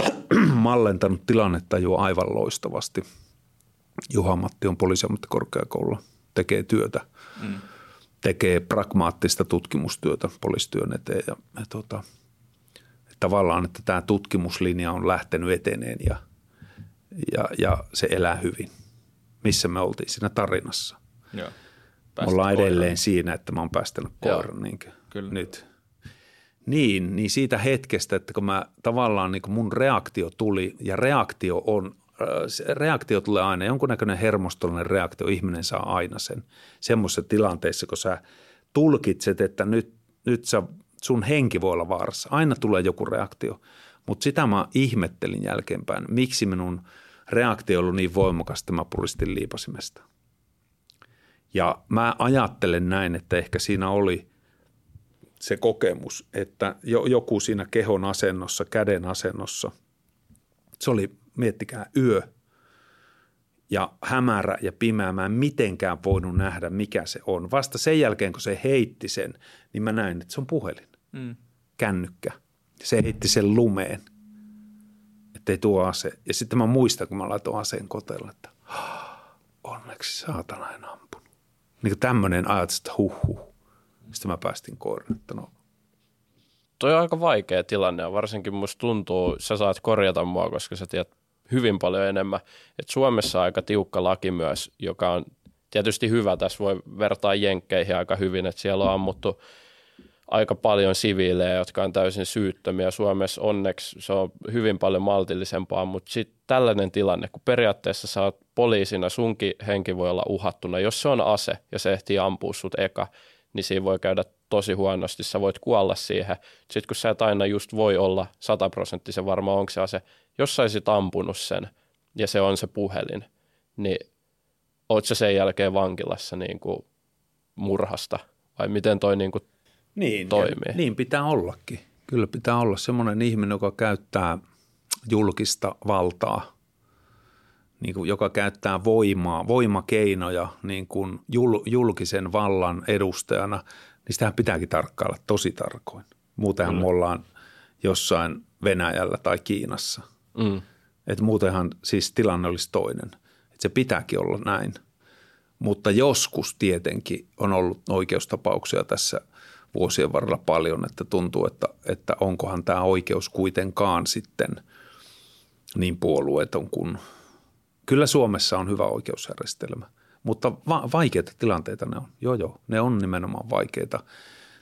mallentanut tilannetta jo aivan loistavasti. Juha-Matti on poliisiammattikorkeakoululla, tekee työtä, mm. tekee pragmaattista tutkimustyötä poliisityön eteen ja, ja tota, tavallaan, että tämä tutkimuslinja on lähtenyt eteneen ja, ja, ja se elää hyvin. Missä me oltiin siinä tarinassa. Joo. Me ollaan edelleen koiraan. siinä, että mä oon päästänyt koiran niin Kyllä. nyt – niin, niin siitä hetkestä, että kun mä tavallaan niin mun reaktio tuli ja reaktio on, se reaktio tulee aina, jonkunnäköinen hermostollinen reaktio, ihminen saa aina sen semmoisessa tilanteessa, kun sä tulkitset, että nyt, nyt sä, sun henki voi olla vaarassa. Aina tulee joku reaktio, mutta sitä mä ihmettelin jälkeenpäin, miksi minun reaktio oli niin voimakas, että mä puristin liipasimesta. Ja mä ajattelen näin, että ehkä siinä oli – se kokemus, että joku siinä kehon asennossa, käden asennossa, se oli, miettikää, yö ja hämärä ja pimeä. Mä en mitenkään voinut nähdä, mikä se on. Vasta sen jälkeen, kun se heitti sen, niin mä näin, että se on puhelin, mm. kännykkä. Se heitti sen lumeen, ettei tuo ase. Ja sitten mä muistan, kun mä laitoin aseen kotella, että onneksi saatana en ampunut. Niin kuin tämmöinen ajatus, että huh, huh. Sitten mä päästin koiraan, että no. Toi on aika vaikea tilanne ja varsinkin musta tuntuu, sä saat korjata mua, koska sä tiedät hyvin paljon enemmän. Et Suomessa aika tiukka laki myös, joka on tietysti hyvä. Tässä voi vertaa jenkkeihin aika hyvin, että siellä on ammuttu aika paljon siviilejä, jotka on täysin syyttömiä. Suomessa onneksi se on hyvin paljon maltillisempaa, mutta sitten tällainen tilanne, kun periaatteessa sä oot poliisina, sunkin henki voi olla uhattuna. Jos se on ase ja se ehtii ampua sut eka, niin siinä voi käydä tosi huonosti, sä voit kuolla siihen. Sitten kun sä et aina just voi olla sataprosenttisen varma, onko se ase, jos sä olisit ampunut sen ja se on se puhelin, niin oot sä sen jälkeen vankilassa niin kuin murhasta vai miten toi niin kuin niin, toimii? Niin pitää ollakin. Kyllä pitää olla semmoinen ihminen, joka käyttää julkista valtaa – niin kuin, joka käyttää voimaa, voimakeinoja niin kuin jul, julkisen vallan edustajana, niin sitähän pitääkin tarkkailla tosi tarkoin. Muutenhan mm. me ollaan jossain Venäjällä tai Kiinassa. Mm. Et muutenhan siis tilanne olisi toinen. Et se pitääkin olla näin. Mutta joskus tietenkin on ollut oikeustapauksia tässä vuosien varrella paljon, että tuntuu, että, että onkohan tämä oikeus kuitenkaan sitten niin puolueeton kuin – Kyllä Suomessa on hyvä oikeusjärjestelmä, mutta va- vaikeita tilanteita ne on. Joo, joo, ne on nimenomaan vaikeita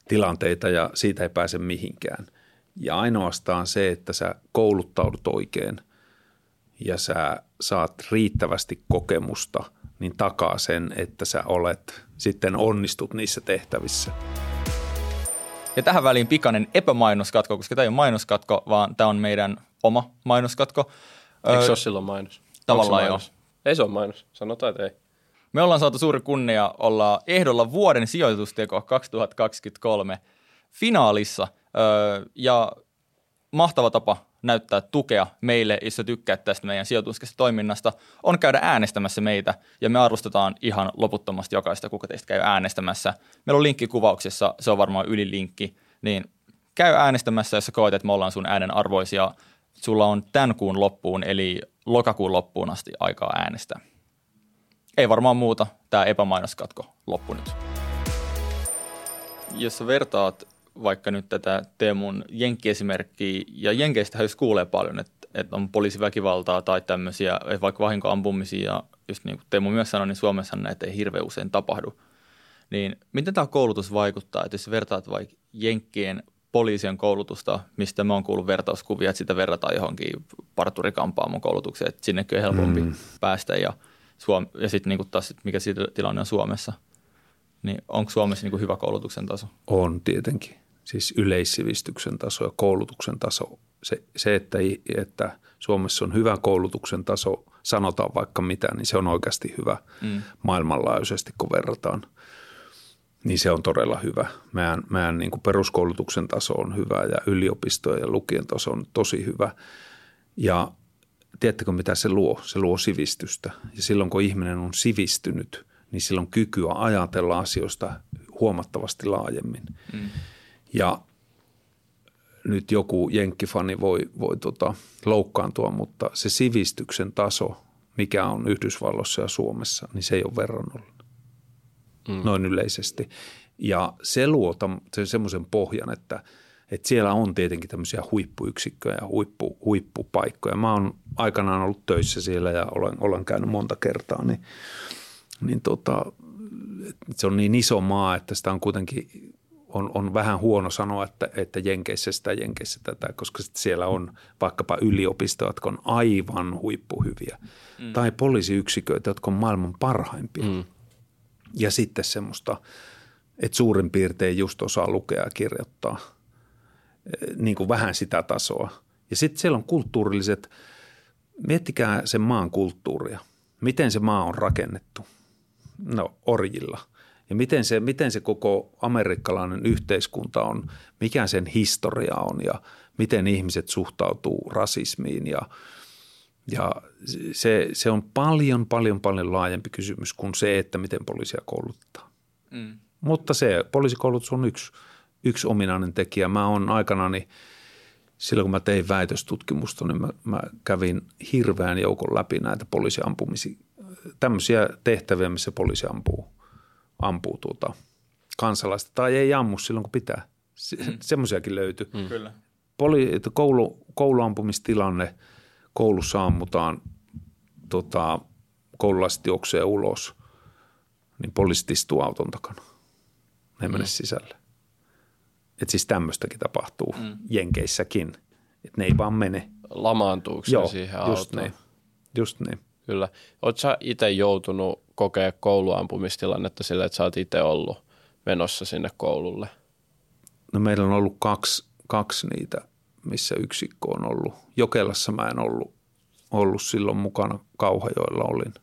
tilanteita ja siitä ei pääse mihinkään. Ja ainoastaan se, että sä kouluttaudut oikein ja sä saat riittävästi kokemusta, niin takaa sen, että sä olet sitten onnistut niissä tehtävissä. Ja tähän väliin pikainen epämainoskatko, koska tämä ei ole mainoskatko, vaan tämä on meidän oma mainoskatko. Eikö se ole silloin mainos? Tavallaan joo. Ei se ole mainos, sanotaan, että ei. Me ollaan saatu suuri kunnia olla ehdolla vuoden sijoitusteko 2023 finaalissa ja mahtava tapa näyttää tukea meille, jos tykkäät tästä meidän sijoituskesta toiminnasta, on käydä äänestämässä meitä ja me arvostetaan ihan loputtomasti jokaista, kuka teistä käy äänestämässä. Meillä on linkki kuvauksessa, se on varmaan ylilinkki, niin käy äänestämässä, jos sä koet, että me ollaan sun äänen arvoisia. Sulla on tämän kuun loppuun, eli lokakuun loppuun asti aikaa äänestää. Ei varmaan muuta, tämä epämainoskatko loppu nyt. Jos sä vertaat vaikka nyt tätä Teemun jenkkiesimerkkiä, ja jenkeistä jos kuulee paljon, että, että on poliisiväkivaltaa tai tämmöisiä, vaikka vahinkoampumisia, ja just niin kuin Teemu myös sanoi, niin Suomessa näitä ei hirveän usein tapahdu. Niin miten tämä koulutus vaikuttaa, että jos vertaat vaikka jenkkien poliisien koulutusta, mistä mä oon kuullut vertauskuvia, että sitä verrataan johonkin parturikampaamon koulutukseen, että sinnekin on helpompi mm. päästä ja, Suom- ja sitten niinku taas, mikä siitä tilanne on Suomessa. Niin onko Suomessa niinku hyvä koulutuksen taso? On tietenkin. Siis yleissivistyksen taso ja koulutuksen taso. Se, se että, että Suomessa on hyvä koulutuksen taso, sanotaan vaikka mitä, niin se on oikeasti hyvä mm. maailmanlaajuisesti, kun verrataan – niin se on todella hyvä. Meidän, meidän niin peruskoulutuksen taso on hyvä ja yliopistojen ja lukien taso on tosi hyvä. Ja tiedättekö mitä se luo? Se luo sivistystä. Ja silloin kun ihminen on sivistynyt, niin silloin kykyä ajatella asioista huomattavasti laajemmin. Mm. Ja nyt joku jenkkifani voi, voi tota, loukkaantua, mutta se sivistyksen taso, mikä on Yhdysvalloissa ja Suomessa, niin se ei ole verrannollinen mm. noin yleisesti. Ja se luo se semmoisen pohjan, että, että siellä on tietenkin tämmöisiä huippuyksikköjä ja huippu, huippupaikkoja. Mä oon aikanaan ollut töissä siellä ja olen, olen käynyt monta kertaa, niin, niin tota, se on niin iso maa, että sitä on kuitenkin on, on vähän huono sanoa, että, että Jenkeissä sitä, Jenkeissä tätä, koska siellä on vaikkapa yliopistoja, jotka on aivan huippuhyviä. Mm. Tai poliisiyksiköitä, jotka on maailman parhaimpia. Mm ja sitten semmoista, että suurin piirtein just osaa lukea ja kirjoittaa niin kuin vähän sitä tasoa. Ja sitten siellä on kulttuurilliset, miettikää sen maan kulttuuria. Miten se maa on rakennettu? No orjilla. Ja miten se, miten se koko amerikkalainen yhteiskunta on, mikä sen historia on ja miten ihmiset suhtautuu rasismiin ja, ja se, se on paljon, paljon, paljon laajempi kysymys kuin se, että miten poliisia kouluttaa. Mm. Mutta se poliisikoulutus on yksi, yksi ominainen tekijä. Mä oon aikanani, silloin kun mä tein väitöstutkimusta, niin mä, mä kävin hirveän joukon läpi näitä poliisiampumisia, tämmöisiä tehtäviä, missä poliisi ampuu, ampuu tuota kansalaista tai ei ammu silloin, kun pitää. Se, mm. Semmoisiakin löytyy. Mm. Kyllä. Poli, koulu, kouluampumistilanne, koulussa ammutaan, tota, koululaiset juoksee ulos, niin poliisit istuu auton takana. Ne mene mm. sisälle. Et siis tämmöistäkin tapahtuu mm. Jenkeissäkin. Et ne ei vaan mene. Lamaantuuko Joo, siihen autoon? just niin. Just niin. Kyllä. Oletko sä itse joutunut kokea kouluampumistilannetta sillä, että sä oot itse ollut menossa sinne koululle? No meillä on ollut kaksi, kaksi niitä, missä yksikkö on ollut. Jokelassa mä en ollut, ollut silloin mukana, Kauhajoilla olin.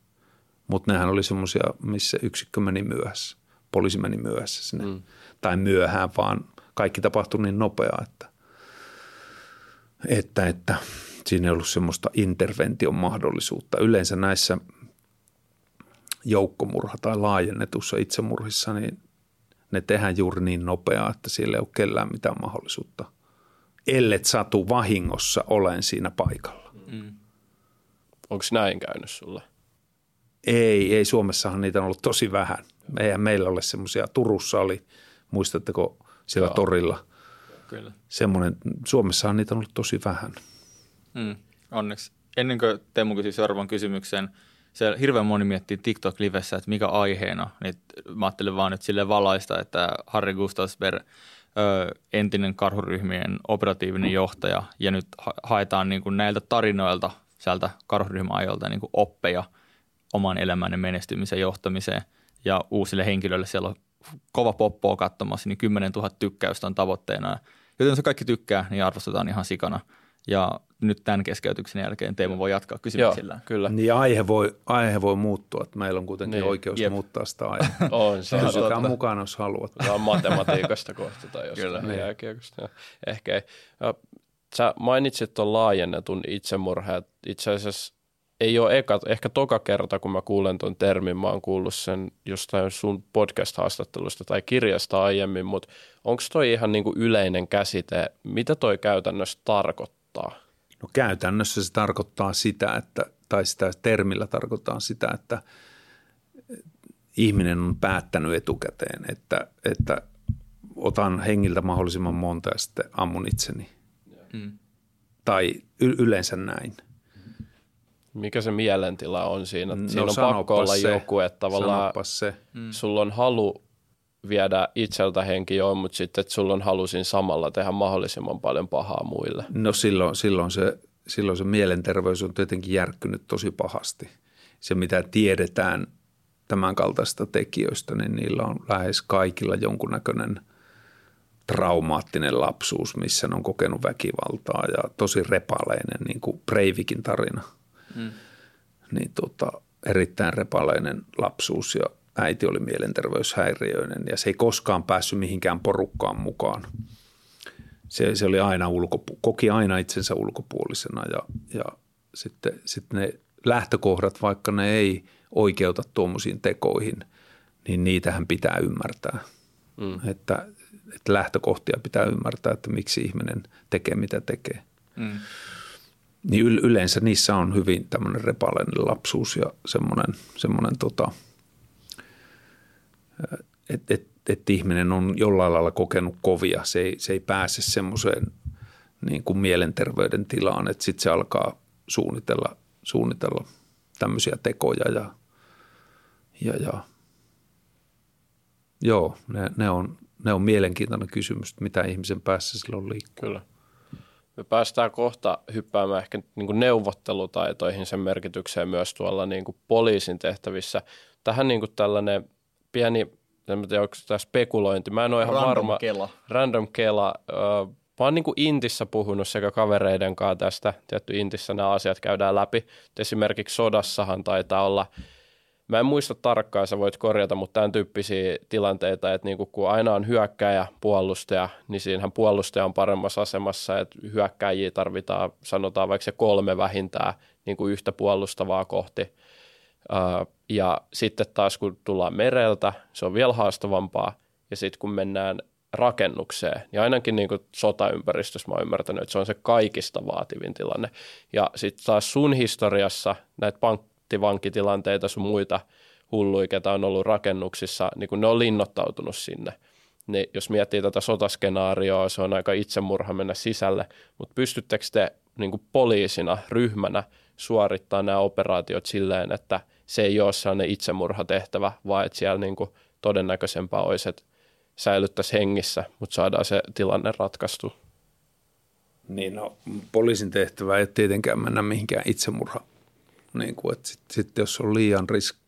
Mutta nehän oli semmoisia, missä yksikkö meni myöhässä. Poliisi meni myöhässä sinne. Mm. Tai myöhään, vaan kaikki tapahtui niin nopeaa, että, että, että siinä ei ollut semmoista intervention mahdollisuutta. Yleensä näissä joukkomurha- tai laajennetussa itsemurhissa, niin ne tehdään juuri niin nopeaa, että siellä ei ole kellään mitään mahdollisuutta. Ellet satu vahingossa olen siinä paikalla. Mm. Onko näin käynyt sulle? Ei, ei. Suomessahan niitä on ollut tosi vähän. Eihän meillä ole semmoisia. Turussa oli, muistatteko, siellä Joo. torilla. Kyllä. Semmoinen, Suomessahan niitä on ollut tosi vähän. Mm, onneksi. Ennen kuin Teemu kysyi seuraavan kysymyksen, se hirveän moni miettii TikTok-livessä, että mikä aiheena, niin mä ajattelin vaan nyt sille valaista, että Harry Gustavsberg, entinen karhuryhmien operatiivinen johtaja, ja nyt haetaan niin kuin näiltä tarinoilta sieltä karhuryhmäajolta niin kuin oppeja oman elämän menestymisen johtamiseen, ja uusille henkilöille siellä on kova poppoa katsomassa, niin 10 000 tykkäystä on tavoitteena. Joten jos kaikki tykkää, niin arvostetaan ihan sikana. Ja nyt tämän keskeytyksen jälkeen Teemu voi jatkaa kysymyksillä. Joo, kyllä. Niin aihe voi, aihe voi muuttua, että meillä on kuitenkin niin. oikeus Jep. muuttaa sitä aihetta. on, se on mukana, jos haluat. Tämä on matematiikasta kohta tai jostain niin. jääkiekosta. Ehkä ei. Sä mainitsit tuon laajennetun itsemurha. Itse asiassa ei ole eka, ehkä toka kerta, kun mä kuulen tuon termin, mä oon kuullut sen jostain sun podcast-haastattelusta tai kirjasta aiemmin, mutta onko toi ihan niin kuin yleinen käsite? Mitä toi käytännössä tarkoittaa? No käytännössä se tarkoittaa sitä, että, tai sitä termillä tarkoittaa sitä, että ihminen on päättänyt etukäteen, että, että otan hengiltä mahdollisimman monta ja sitten ammun itseni. Mm. Tai y- yleensä näin – mikä se mielentila on siinä? No, siinä on pakko olla se. joku, että tavallaan se. Mm. sulla on halu viedä itseltä henki joo, mutta sitten että sulla on halu siinä samalla tehdä mahdollisimman paljon pahaa muille. No silloin, silloin, se, silloin se mielenterveys on tietenkin järkkynyt tosi pahasti. Se mitä tiedetään tämän kaltaista tekijöistä, niin niillä on lähes kaikilla jonkunnäköinen traumaattinen lapsuus, missä ne on kokenut väkivaltaa ja tosi repaleinen, niin kuin Breivikin tarina – mm. niin tota, erittäin repaleinen lapsuus ja äiti oli mielenterveyshäiriöinen ja se ei koskaan päässyt mihinkään porukkaan mukaan. Se, se oli aina ulkopu- koki aina itsensä ulkopuolisena ja, ja sitten, sitten ne lähtökohdat, vaikka ne ei oikeuta tuommoisiin tekoihin, niin niitähän pitää ymmärtää. Mm. Että, että lähtökohtia pitää ymmärtää, että miksi ihminen tekee mitä tekee. Mm niin yleensä niissä on hyvin tämmöinen repaleinen lapsuus ja semmoinen, semmoinen tota, että et, et ihminen on jollain lailla kokenut kovia. Se ei, se ei pääse semmoiseen niin kuin mielenterveyden tilaan, että sitten se alkaa suunnitella, suunnitella tämmöisiä tekoja ja, ja, ja joo, ne, ne, on, ne on mielenkiintoinen kysymys, mitä ihmisen päässä silloin liikkuu. Kyllä. Me päästään kohta hyppäämään ehkä niin kuin neuvottelutaitoihin sen merkitykseen myös tuolla niin kuin poliisin tehtävissä. Tähän niin kuin tällainen pieni, en tiedä onko tämä spekulointi, mä en ole ihan random varma. Kela. Random kela. Mä oon niin kuin Intissä puhunut sekä kavereiden kanssa tästä. Tietty Intissä nämä asiat käydään läpi. Esimerkiksi sodassahan taitaa olla Mä en muista tarkkaan, sä voit korjata, mutta tämän tyyppisiä tilanteita, että niin kun aina on hyökkäjä, puolustaja, niin siinähän puolustaja on paremmassa asemassa, että hyökkäjiä tarvitaan, sanotaan vaikka se kolme vähintään niin kuin yhtä puolustavaa kohti. Ja sitten taas kun tullaan mereltä, se on vielä haastavampaa. Ja sitten kun mennään rakennukseen, ja ainakin niin kuin sotaympäristössä mä oon ymmärtänyt, että se on se kaikista vaativin tilanne. Ja sitten taas sun historiassa näitä panttivankitilanteita sun muita hulluja, ketä on ollut rakennuksissa, niin kun ne on linnoittautunut sinne. Niin jos miettii tätä sotaskenaarioa, se on aika itsemurha mennä sisälle, mutta pystyttekö te niin poliisina, ryhmänä suorittaa nämä operaatiot silleen, että se ei ole sellainen itsemurhatehtävä, vaan että siellä niin kuin todennäköisempää olisi, että säilyttäisiin hengissä, mutta saadaan se tilanne ratkaistu. Niin no, poliisin tehtävä ei tietenkään mennä mihinkään itsemurha. Niin kuin, että sitten sit, jos on liian riski,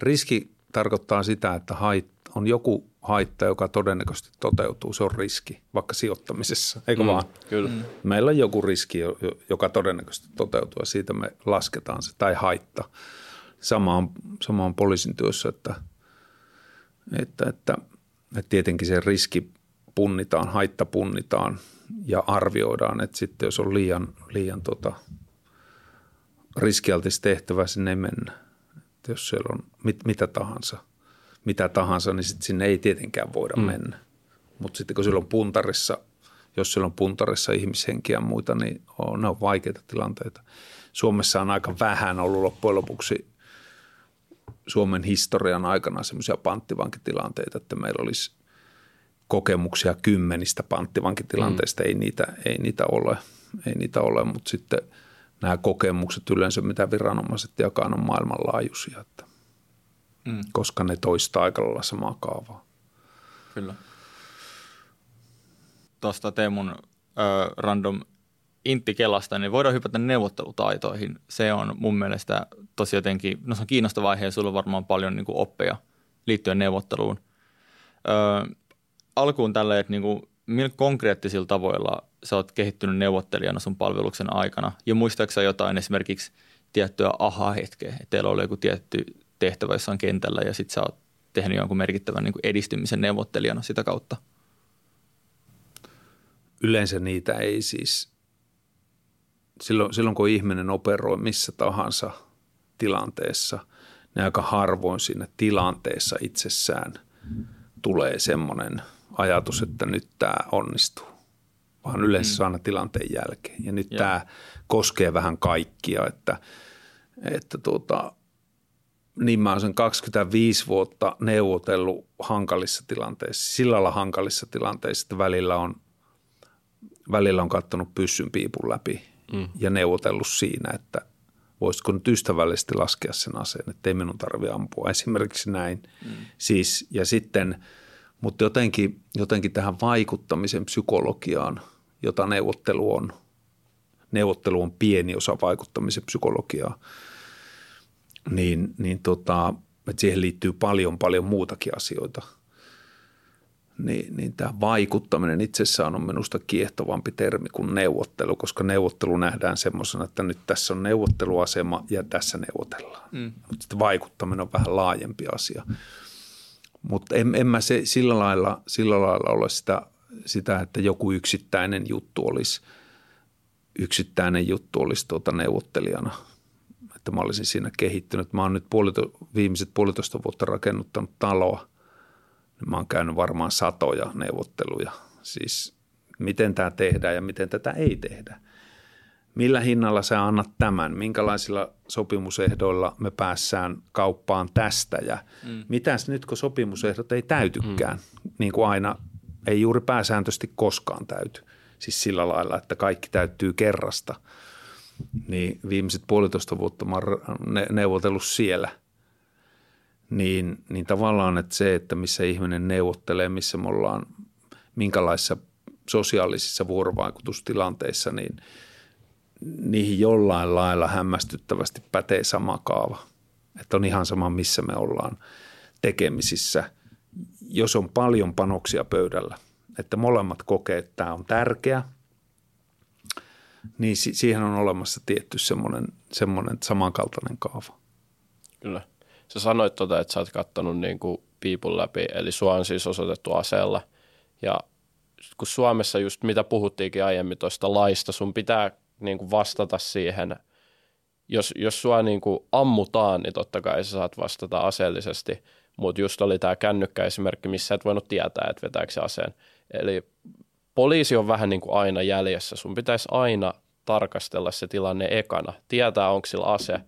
riski tarkoittaa sitä, että hait, on joku haitta, joka todennäköisesti toteutuu, se on riski, vaikka sijoittamisessa, eikö mm, vaan? Kyllä. Mm. Meillä on joku riski, joka todennäköisesti toteutuu ja siitä me lasketaan se, tai haitta. Sama on, sama on poliisin työssä, että, että, että, että tietenkin se riski punnitaan, haitta punnitaan ja arvioidaan, että sitten jos on liian, liian tota, riskialtis tehtävä, sinne ei mennä. Että jos siellä on mit, mitä tahansa – mitä tahansa, niin sit sinne ei tietenkään voida mm. mennä. Mutta sitten kun silloin puntarissa, jos siellä on puntarissa ihmishenkiä ja muita, niin on, ne on vaikeita tilanteita. Suomessa on aika vähän ollut loppujen lopuksi Suomen historian aikana semmoisia panttivankitilanteita, että meillä olisi kokemuksia kymmenistä panttivankitilanteista. Mm. Ei, niitä, ei niitä ole, ei niitä ole mutta sitten nämä kokemukset yleensä, mitä viranomaiset jakaa, on maailmanlaajuisia. Että mm. koska ne toistaa aika lailla samaa kaavaa. Kyllä. Tuosta Teemun ö, random intti Kelasta, niin voidaan hypätä neuvottelutaitoihin. Se on mun mielestä tosi jotenkin, no se on kiinnostava aihe ja sulla on varmaan paljon niin kuin oppeja liittyen neuvotteluun. Ö, alkuun tällä, että niin kuin, millä konkreettisilla tavoilla sä oot kehittynyt neuvottelijana sun palveluksen aikana. Ja muistaaksä jotain esimerkiksi tiettyä aha-hetkeä, teillä oli joku tietty tehtävä jossain kentällä ja sitten sä oot tehnyt jonkun merkittävän niin edistymisen neuvottelijana sitä kautta? Yleensä niitä ei siis, silloin, silloin kun ihminen operoi missä tahansa tilanteessa, niin aika harvoin siinä tilanteessa itsessään tulee semmoinen ajatus, että nyt tämä onnistuu, vaan yleensä mm. aina tilanteen jälkeen. Ja nyt ja. tämä koskee vähän kaikkia, että, että tuota, niin mä oon sen 25 vuotta neuvotellut hankalissa tilanteissa, sillä lailla hankalissa tilanteissa, että välillä on, välillä on kattonut pyssyn piipun läpi mm. ja neuvotellut siinä, että voisitko nyt ystävällisesti laskea sen aseen, että ei minun tarvitse ampua esimerkiksi näin. Mm. Siis, ja sitten, mutta jotenkin, jotenkin tähän vaikuttamisen psykologiaan, jota neuvottelu on, neuvottelu on pieni osa vaikuttamisen psykologiaa – niin, niin tota, että siihen liittyy paljon, paljon muutakin asioita. Niin, niin tämä vaikuttaminen itsessään on minusta kiehtovampi termi kuin neuvottelu, koska neuvottelu nähdään semmoisena, että nyt tässä on neuvotteluasema ja tässä neuvotellaan. Mm. Mutta sitten vaikuttaminen on vähän laajempi asia. Mutta en, en mä se, sillä, lailla, sillä lailla ole sitä, sitä, että joku yksittäinen juttu olisi, yksittäinen juttu olisi tuota neuvottelijana – että mä olisin siinä kehittynyt. Mä oon nyt puolito, viimeiset puolitoista vuotta rakennuttanut taloa. Mä oon käynyt varmaan satoja neuvotteluja. Siis miten tämä tehdään ja miten tätä ei tehdä. Millä hinnalla sä annat tämän? Minkälaisilla sopimusehdoilla me päässään kauppaan tästä? Ja mm. mitäs nyt, kun sopimusehdot ei täytykään, mm. niin kuin aina ei juuri pääsääntöisesti koskaan täyty. Siis sillä lailla, että kaikki täyttyy kerrasta – niin viimeiset puolitoista vuotta mä oon neuvotellut siellä. Niin, niin tavallaan, että se, että missä ihminen neuvottelee, missä me ollaan, minkälaisissa sosiaalisissa vuorovaikutustilanteissa, niin niihin jollain lailla hämmästyttävästi pätee sama kaava. Että on ihan sama, missä me ollaan tekemisissä, jos on paljon panoksia pöydällä. Että molemmat kokee, että tämä on tärkeä – niin siihen on olemassa tietty semmoinen, semmoinen samankaltainen kaava. Kyllä. Sä sanoit tota, että sä oot kattonut niin kuin piipun läpi, eli sua on siis osoitettu aseella. Ja kun Suomessa just mitä puhuttiinkin aiemmin tuosta laista, sun pitää niin kuin vastata siihen, jos, jos sua niin kuin ammutaan, niin totta kai sä saat vastata aseellisesti, mutta just oli tämä kännykkäesimerkki, missä et voinut tietää, että vetääkö se aseen. Eli poliisi on vähän niin kuin aina jäljessä, sun pitäisi aina tarkastella se tilanne ekana, tietää onko sillä ase,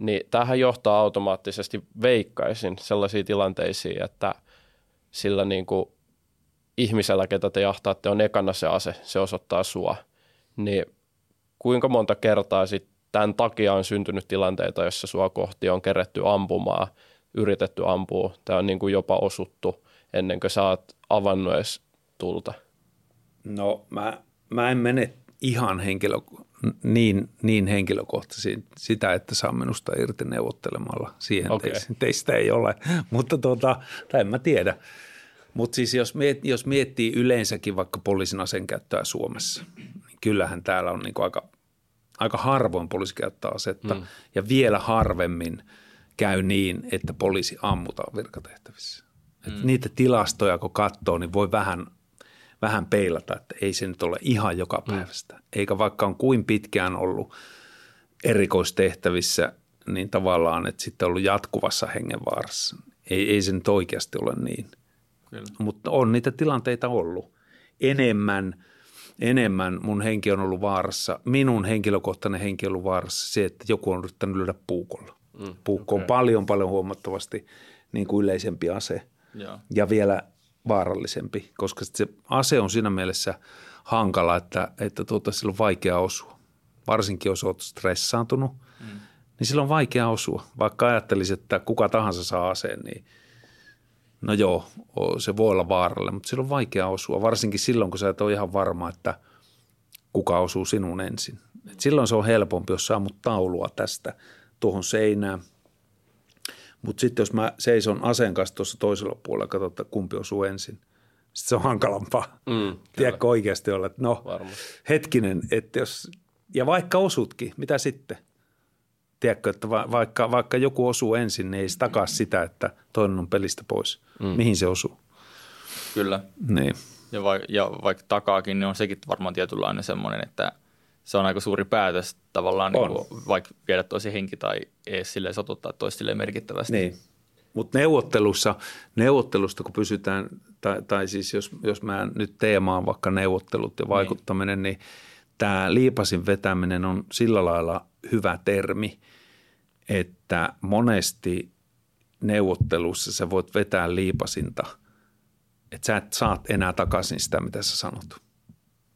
niin tähän johtaa automaattisesti veikkaisin sellaisiin tilanteisiin, että sillä niin kuin ihmisellä, ketä te jahtaatte, on ekana se ase, se osoittaa sua, niin kuinka monta kertaa sitten tämän takia on syntynyt tilanteita, jossa sua kohti on keretty ampumaan, yritetty ampua, tämä on niin kuin jopa osuttu ennen kuin sä oot avannut edes tulta? No mä, mä en mene ihan henkilö, niin, niin henkilökohtaisesti sitä, että saa minusta irti neuvottelemalla. Siihen okay. teistä, teistä ei ole, mutta tuota, tai en mä tiedä. Mutta siis jos, miet, jos miettii yleensäkin vaikka poliisin asenkäyttöä Suomessa, kyllähän täällä on niinku aika, aika harvoin poliisi käyttää asetta mm. ja vielä harvemmin käy niin, että poliisi ammutaan virkatehtävissä. Mm. Et niitä tilastoja kun katsoo, niin voi vähän, vähän peilata, että ei se nyt ole ihan joka mm. päivästä. Mm. Eikä vaikka on kuin pitkään ollut erikoistehtävissä, niin tavallaan, että sitten on ollut jatkuvassa hengenvaarassa. Ei, ei se nyt oikeasti ole niin. Mutta on niitä tilanteita ollut. Enemmän, enemmän mun henki on ollut vaarassa, minun henkilökohtainen henki on ollut vaarassa se, että joku on yrittänyt lyödä puukolla. Mm, Puukko okay. on paljon, paljon huomattavasti niin kuin yleisempi ase ja. ja vielä vaarallisempi, koska se ase on siinä mielessä hankala, että, että tuota, sillä on vaikea osua. Varsinkin jos olet stressaantunut, mm. niin sillä on vaikea osua. Vaikka ajattelisit, että kuka tahansa saa aseen, niin – no joo, se voi olla vaaralle, mutta silloin on vaikea osua, varsinkin silloin, kun sä et ole ihan varma, että kuka osuu sinun ensin. Et silloin se on helpompi, jos saamut taulua tästä tuohon seinään. Mutta sitten jos mä seison aseen kanssa tuossa toisella puolella, katsotaan, että kumpi osuu ensin. Sitten se on hankalampaa. Mm, Tiedätkö oikeasti olla, että no Varmasti. hetkinen, että jos, ja vaikka osutkin, mitä sitten – tiedätkö, että va, vaikka, vaikka joku osuu ensin, niin ei se takaa sitä, että toinen on pelistä pois. Mm. Mihin se osuu? Kyllä. Niin. Ja, va, ja vaikka takaakin, niin on sekin varmaan tietynlainen semmoinen, että se on aika suuri päätös tavallaan, niin kuin, vaikka viedä tosi henki tai edes silleen sotuttaa toisille merkittävästi. Niin. Mutta neuvottelussa, neuvottelusta kun pysytään, tai, tai siis jos, jos mä nyt teemaan vaikka neuvottelut ja niin. vaikuttaminen, niin, niin tämä liipasin vetäminen on sillä lailla hyvä termi, että monesti neuvottelussa sä voit vetää liipasinta, että sä et saat enää takaisin sitä, mitä sä sanot.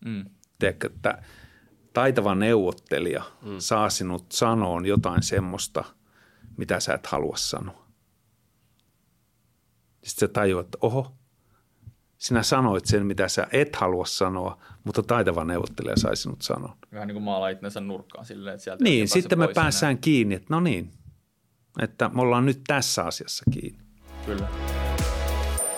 Mm. Tiedätkö, että taitava neuvottelija mm. saa sinut sanoon jotain semmoista, mitä sä et halua sanoa. Sitten sä tajuat, että oho, sinä sanoit sen, mitä sä et halua sanoa, mutta taitava neuvottelija sai sinut sanoa. Vähän niin kuin maalaa itsensä nurkkaan silleen, että sieltä Niin, sitten me päässään näin. kiinni, että no niin, että me ollaan nyt tässä asiassa kiinni. Kyllä.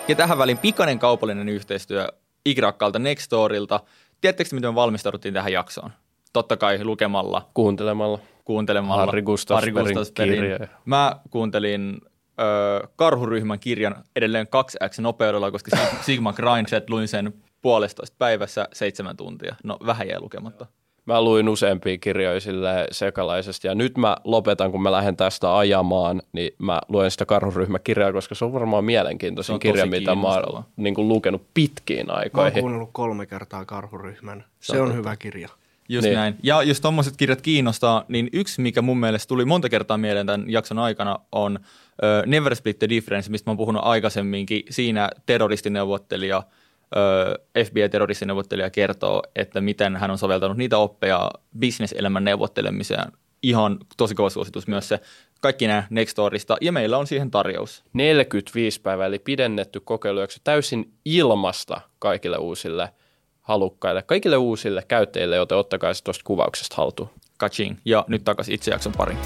Ja tähän väliin pikainen kaupallinen yhteistyö igrakkaalta Nextorilta. Tiedättekö, miten me valmistauduttiin tähän jaksoon? Totta kai lukemalla. Kuuntelemalla. Kuuntelemalla. Harri Gustafsbergin kirja. Mä kuuntelin ö, karhuryhmän kirjan edelleen 2x nopeudella, koska Sigma Grindset luin sen puolestoista päivässä seitsemän tuntia. No vähän jäi lukematta. Mä luin useampia kirjoja sille sekalaisesti ja nyt mä lopetan, kun mä lähden tästä ajamaan, niin mä luen sitä karhuryhmäkirjaa, koska se on varmaan mielenkiintoisin on kirja, mitä mä oon niin kuin lukenut pitkiin aikoihin. Mä oon kuunnellut kolme kertaa karhuryhmän. Se, se on, on hyvä kirja. Just niin. näin. Ja jos tuommoiset kirjat kiinnostaa, niin yksi, mikä mun mielestä tuli monta kertaa mieleen tämän jakson aikana, on uh, Never Split the Difference, mistä mä oon puhunut aikaisemminkin. Siinä terroristineuvottelija, uh, FBI-terroristineuvottelija kertoo, että miten hän on soveltanut niitä oppeja bisneselämän neuvottelemiseen. Ihan tosi kova suositus myös se. Kaikki nämä Nextorista, ja meillä on siihen tarjous. 45 päivää, eli pidennetty kokeilujakso täysin ilmasta kaikille uusille – halukkaille, kaikille uusille käyttäjille, joten ottakaa se tuosta kuvauksesta haltuun. Kaching. Ja nyt takaisin itse jakson pariin.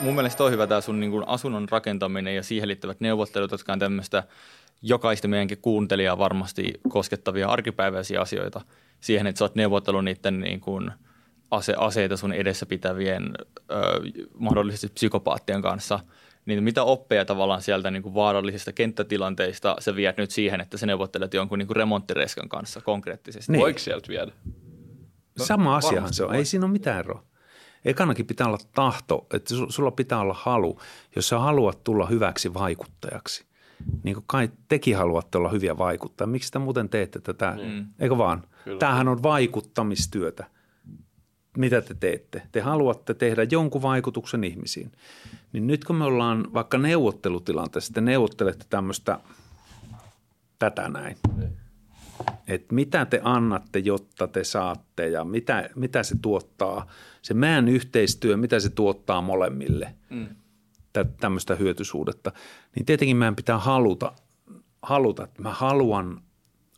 Mun mielestä on hyvä tämä sun niin asunnon rakentaminen ja siihen liittyvät neuvottelut, jotka on tämmöistä jokaista meidänkin kuuntelijaa varmasti koskettavia arkipäiväisiä asioita siihen, että sä oot neuvotellut niiden niin kuin, ase, aseita sun edessä pitävien ö, mahdollisesti psykopaattien kanssa, niin mitä oppeja tavallaan sieltä niin kuin vaarallisista kenttätilanteista sä viet nyt siihen, että sä neuvottelet jonkun niin kuin remonttireskan kanssa konkreettisesti? Niin. Voiko sieltä viedä? Sama asiahan se on, ei siinä ole mitään eroa. Ekanakin pitää olla tahto, että sulla pitää olla halu. Jos sä haluat tulla hyväksi vaikuttajaksi, niin kuin kai tekin haluatte olla hyviä vaikuttajia. Miksi te muuten teette tätä? Mm. Eikö vaan? Kyllä. Tämähän on vaikuttamistyötä. Mitä te teette? Te haluatte tehdä jonkun vaikutuksen ihmisiin. Niin nyt kun me ollaan vaikka neuvottelutilanteessa, te neuvottelette tämmöistä tätä näin. Että mitä te annatte, jotta te saatte ja mitä, mitä se tuottaa, se meidän yhteistyö, mitä se tuottaa molemmille. Mm tämmöistä hyötysuudetta, niin tietenkin meidän pitää haluta, haluta, että mä haluan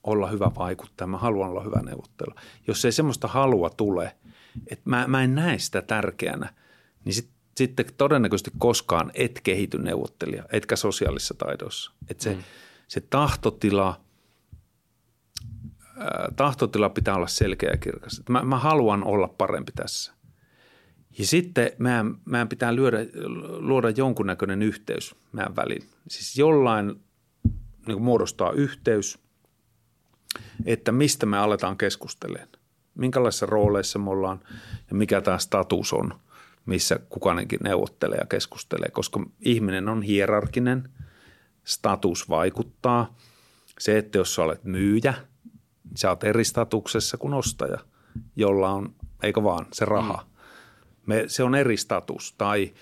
olla hyvä vaikuttaja, mä haluan olla hyvä neuvottelu. Jos ei semmoista halua tule, että mä, mä en näe sitä tärkeänä, niin sit, sitten todennäköisesti koskaan et kehity neuvottelija, etkä sosiaalisissa taidoissa. Että se, mm. se tahtotila, tahtotila pitää olla selkeä ja kirkas. Mä, mä haluan olla parempi tässä. Ja sitten meidän, meidän pitää lyödä, luoda jonkunnäköinen yhteys meidän väliin. Siis jollain niin muodostaa yhteys, että mistä me aletaan keskustelemaan. Minkälaisissa rooleissa me ollaan ja mikä tämä status on, missä kukainenkin neuvottelee ja keskustelee. Koska ihminen on hierarkinen, status vaikuttaa. Se, että jos sä olet myyjä, sä oot eri statuksessa kuin ostaja, jolla on, eikö vaan, se raha – me, se on eri status tai,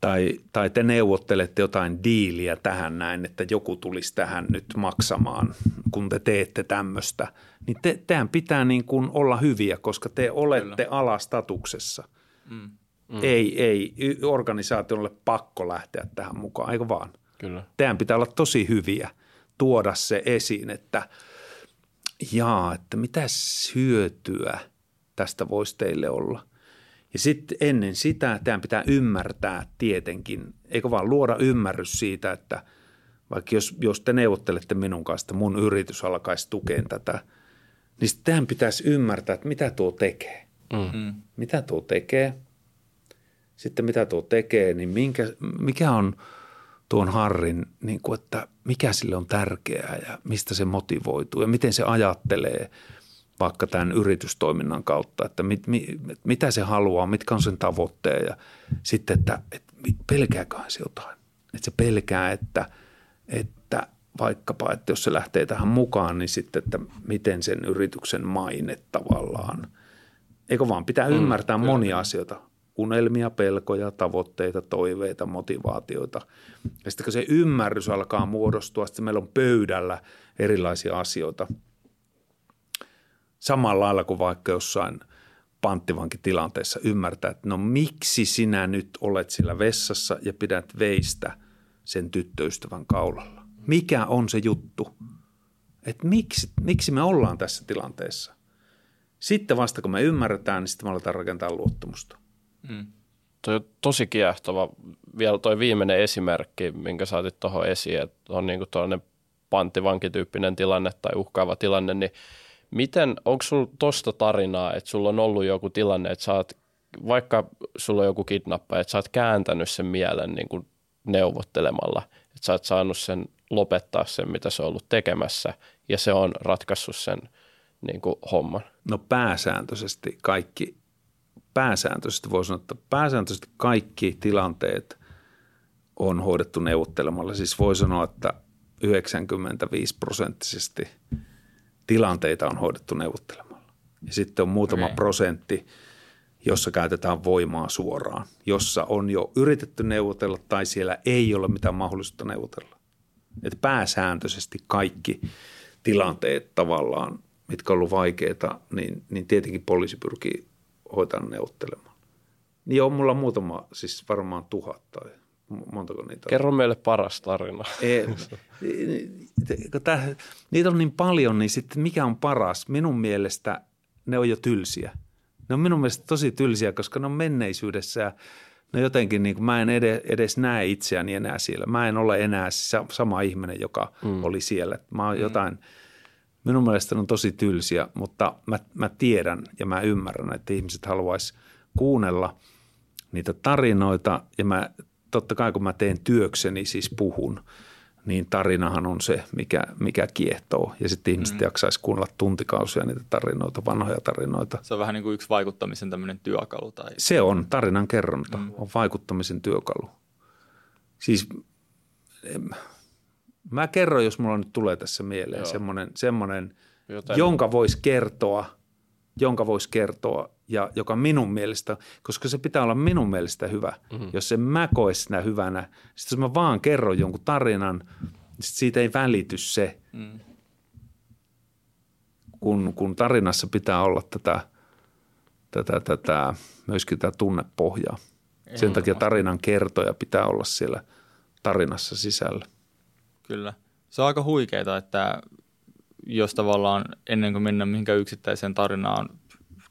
tai, tai te neuvottelette jotain diiliä tähän näin, että joku tulisi tähän nyt maksamaan, kun te teette tämmöistä. Niin te, teidän pitää niin kuin olla hyviä, koska te olette Kyllä. alastatuksessa. Mm. Mm. Ei, ei organisaatiolle pakko lähteä tähän mukaan, eikö vaan? Kyllä. Teidän pitää olla tosi hyviä, tuoda se esiin, että jaa, että mitä hyötyä tästä voisi teille olla. Ja sitten ennen sitä tämän pitää ymmärtää tietenkin, eikö vaan luoda ymmärrys siitä, että vaikka jos, jos te neuvottelette minun kanssa, että mun yritys alkaisi tukea tätä, niin sitten pitäisi ymmärtää, että mitä tuo tekee. Mm. mm. Mitä tuo tekee? Sitten mitä tuo tekee, niin minkä, mikä on tuon Harrin, niin kuin, että mikä sille on tärkeää ja mistä se motivoituu ja miten se ajattelee – vaikka tämän yritystoiminnan kautta, että mit, mit, mitä se haluaa, mitkä on sen tavoitteet ja sitten, että, että pelkääköhän se jotain. Että se pelkää, että, että vaikkapa, että jos se lähtee tähän mukaan, niin sitten, että miten sen yrityksen maine tavallaan. Eikö vaan pitää mm, ymmärtää kyllä. monia asioita, unelmia, pelkoja, tavoitteita, toiveita, motivaatioita. Ja sitten kun se ymmärrys alkaa muodostua, sitten meillä on pöydällä erilaisia asioita – samalla lailla kuin vaikka jossain panttivankitilanteessa ymmärtää, että no miksi sinä nyt olet sillä vessassa ja pidät veistä sen tyttöystävän kaulalla. Mikä on se juttu? Että miksi, miksi me ollaan tässä tilanteessa? Sitten vasta kun me ymmärretään, niin sitten me aletaan rakentaa luottamusta. Mm. Toi on tosi kiehtova. Vielä toi viimeinen esimerkki, minkä saatit tuohon esiin, että on niin kuin panttivankityyppinen tilanne tai uhkaava tilanne, niin – Miten, onko sulla tosta tarinaa, että sulla on ollut joku tilanne, että sä oot, vaikka sulla on joku kidnappa, että sä oot kääntänyt sen mielen niin kuin neuvottelemalla, että sä oot saanut sen lopettaa sen, mitä se on ollut tekemässä, ja se on ratkaissut sen niin kuin homman? No pääsääntöisesti kaikki, pääsääntöisesti voi sanoa, että pääsääntöisesti kaikki tilanteet on hoidettu neuvottelemalla. Siis voi sanoa, että 95 prosenttisesti – tilanteita on hoidettu neuvottelemalla. Ja sitten on muutama okay. prosentti, jossa käytetään voimaa suoraan, jossa on jo yritetty neuvotella tai siellä ei ole mitään mahdollisuutta neuvotella. Et pääsääntöisesti kaikki tilanteet tavallaan, mitkä on ollut vaikeita, niin, niin tietenkin poliisi pyrkii hoitamaan neuvottelemaan. Niin on mulla muutama, siis varmaan tuhat tai montako niitä on? Kerro meille paras tarina. Ei, Tää, niitä on niin paljon, niin sitten mikä on paras? Minun mielestä ne on jo tylsiä. Ne on minun mielestä tosi tylsiä, koska ne on menneisyydessä ja ne jotenkin, niin kuin, mä en edes, edes näe itseäni enää siellä. Mä en ole enää sama ihminen, joka mm. oli siellä. Mä oon mm. jotain, minun mielestä ne on tosi tylsiä, mutta mä, mä tiedän ja mä ymmärrän, että ihmiset haluaisi kuunnella niitä tarinoita ja mä totta kai kun mä teen työkseni, siis puhun, niin tarinahan on se, mikä, mikä kiehtoo. Ja sitten ihmiset mm. jaksaisi kuunnella tuntikausia niitä tarinoita, vanhoja tarinoita. Se on vähän niin kuin yksi vaikuttamisen tämmöinen työkalu. Tai... Se on, tarinan kerronta mm. on vaikuttamisen työkalu. Siis mä kerron, jos mulla nyt tulee tässä mieleen Joo. semmoinen, semmoinen jonka voisi kertoa, jonka voisi kertoa ja joka minun mielestä, koska se pitää olla minun mielestä hyvä. Mm-hmm. Jos en mä koe sitä hyvänä, sitten jos mä vaan kerron jonkun tarinan, niin siitä ei välity se, mm. kun, kun tarinassa pitää olla tätä, tätä, tätä myöskin tätä tunnepohjaa. Sen takia tarinan kertoja pitää olla siellä tarinassa sisällä. Kyllä. Se on aika huikeaa, että jos tavallaan ennen kuin mennään mihinkään yksittäiseen tarinaan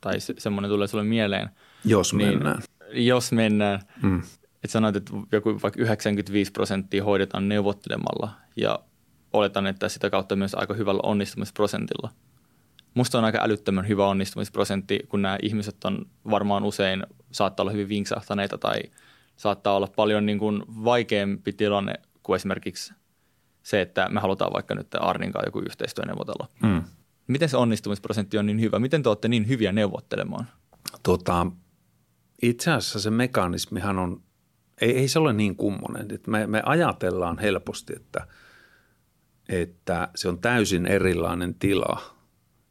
tai se, semmoinen tulee sulle mieleen. Jos niin, mennään. Jos mennään. Mm. Että sanoit, että joku vaikka 95 prosenttia hoidetaan neuvottelemalla ja oletan, että sitä kautta myös aika hyvällä onnistumisprosentilla. Musta on aika älyttömän hyvä onnistumisprosentti, kun nämä ihmiset on varmaan usein, saattaa olla hyvin vinksahtaneita tai saattaa olla paljon niin kuin vaikeampi tilanne kuin esimerkiksi se, että me halutaan vaikka nyt Arninkaan joku yhteistyö neuvotella. Mm. Miten se onnistumisprosentti on niin hyvä? Miten te olette niin hyviä neuvottelemaan? Tota, itse asiassa se mekanismihan on, ei, ei se ole niin kummonen. Me, me ajatellaan helposti, että, että se on täysin erilainen tila,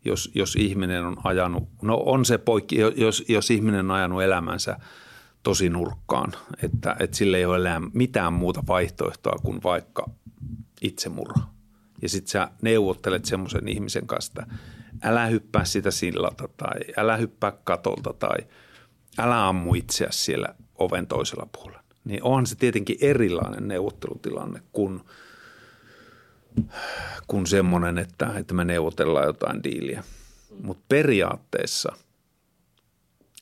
jos, jos ihminen on ajanut, no on se poikki, jos, jos ihminen on ajanut elämänsä tosi nurkkaan, että, että sille ei ole mitään muuta vaihtoehtoa kuin vaikka itsemurha ja sitten sä neuvottelet semmoisen ihmisen kanssa, että älä hyppää sitä sillalta tai älä hyppää katolta tai älä ammu itseäsi siellä oven toisella puolella. Niin onhan se tietenkin erilainen neuvottelutilanne kuin, kuin semmoinen, että, että me neuvotellaan jotain diiliä. Mutta periaatteessa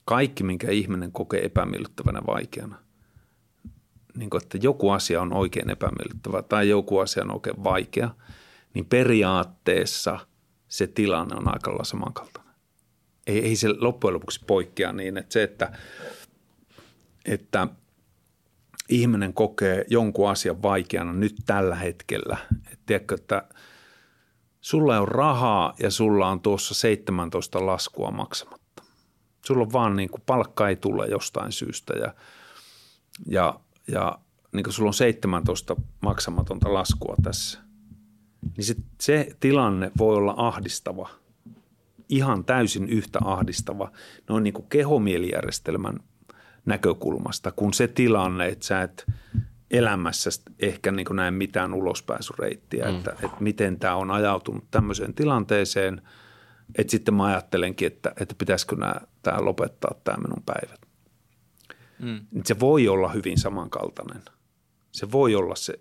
kaikki, minkä ihminen kokee epämiellyttävänä vaikeana, niin kuin, että joku asia on oikein epämiellyttävä tai joku asia on oikein vaikea – niin periaatteessa se tilanne on aika lailla samankaltainen. Ei, ei se loppujen lopuksi poikkea niin, että se, että, että ihminen kokee jonkun asian vaikeana nyt tällä hetkellä. Et tiedätkö, että sulla on rahaa ja sulla on tuossa 17 laskua maksamatta. Sulla on vaan niin kuin palkka ei tule jostain syystä ja, ja, ja niin kuin sulla on 17 maksamatonta laskua tässä niin se, se tilanne voi olla ahdistava, ihan täysin yhtä ahdistava noin niin kuin kehomielijärjestelmän näkökulmasta, kun se tilanne, että sä et elämässä ehkä niin kuin näe mitään ulospääsyreittiä, mm. että, että miten tämä on ajautunut tämmöiseen tilanteeseen, että sitten mä ajattelenkin, että, että pitäisikö nämä, tämä lopettaa tämä minun päivät. Mm. Se voi olla hyvin samankaltainen. Se voi olla se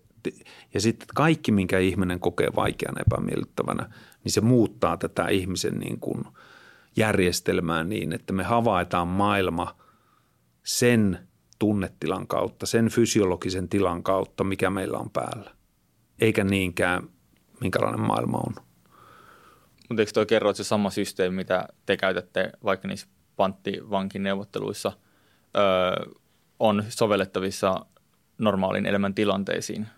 ja sitten kaikki, minkä ihminen kokee vaikean epämiellyttävänä, niin se muuttaa tätä ihmisen niin kuin järjestelmää niin, että me havaitaan maailma sen tunnetilan kautta, sen fysiologisen tilan kautta, mikä meillä on päällä. Eikä niinkään, minkälainen maailma on. Mutta eikö toi kerro, että se sama systeemi, mitä te käytätte vaikka niissä panttivankineuvotteluissa, öö, on sovellettavissa normaalin elämän tilanteisiin –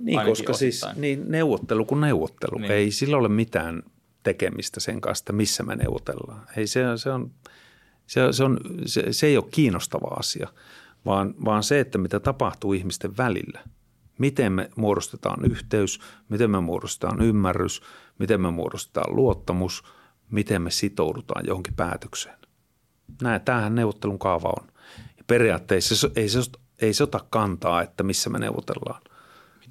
niin, koska siis niin neuvottelu kuin neuvottelu. Niin. Ei sillä ole mitään tekemistä sen kanssa, että missä me neuvotellaan. Ei, se, se, on, se, se, on, se, se ei ole kiinnostava asia, vaan, vaan se, että mitä tapahtuu ihmisten välillä. Miten me muodostetaan yhteys, miten me muodostetaan ymmärrys, miten me muodostetaan luottamus, miten me sitoudutaan johonkin päätökseen. Näin, tämähän neuvottelun kaava on. Ja periaatteessa ei se, ei se ota kantaa, että missä me neuvotellaan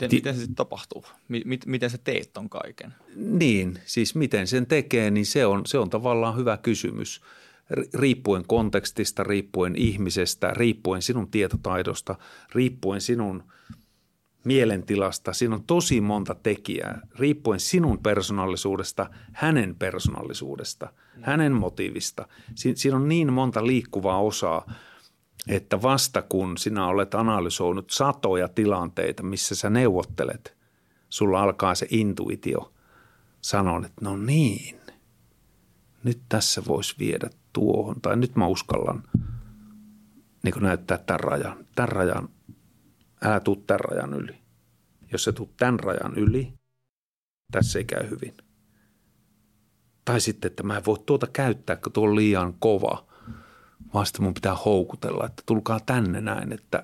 Miten, Ti- miten se sitten tapahtuu? M- miten sä teet ton kaiken? Niin, siis miten sen tekee, niin se on, se on tavallaan hyvä kysymys. Riippuen kontekstista, riippuen ihmisestä, riippuen sinun tietotaidosta, riippuen sinun mielentilasta. Siinä on tosi monta tekijää, riippuen sinun persoonallisuudesta, hänen persoonallisuudesta, hänen motiivista. Siinä on niin monta liikkuvaa osaa – että vasta kun sinä olet analysoinut satoja tilanteita, missä sä neuvottelet, sulla alkaa se intuitio sanon, että no niin, nyt tässä voisi viedä tuohon, tai nyt mä uskallan niin näyttää tämän rajan. Tämän rajan, älä tuu tämän rajan yli. Jos se tuu tämän rajan yli, tässä ei käy hyvin. Tai sitten, että mä en voi tuota käyttää, kun tuo on liian kova, vaan sitten mun pitää houkutella, että tulkaa tänne näin, että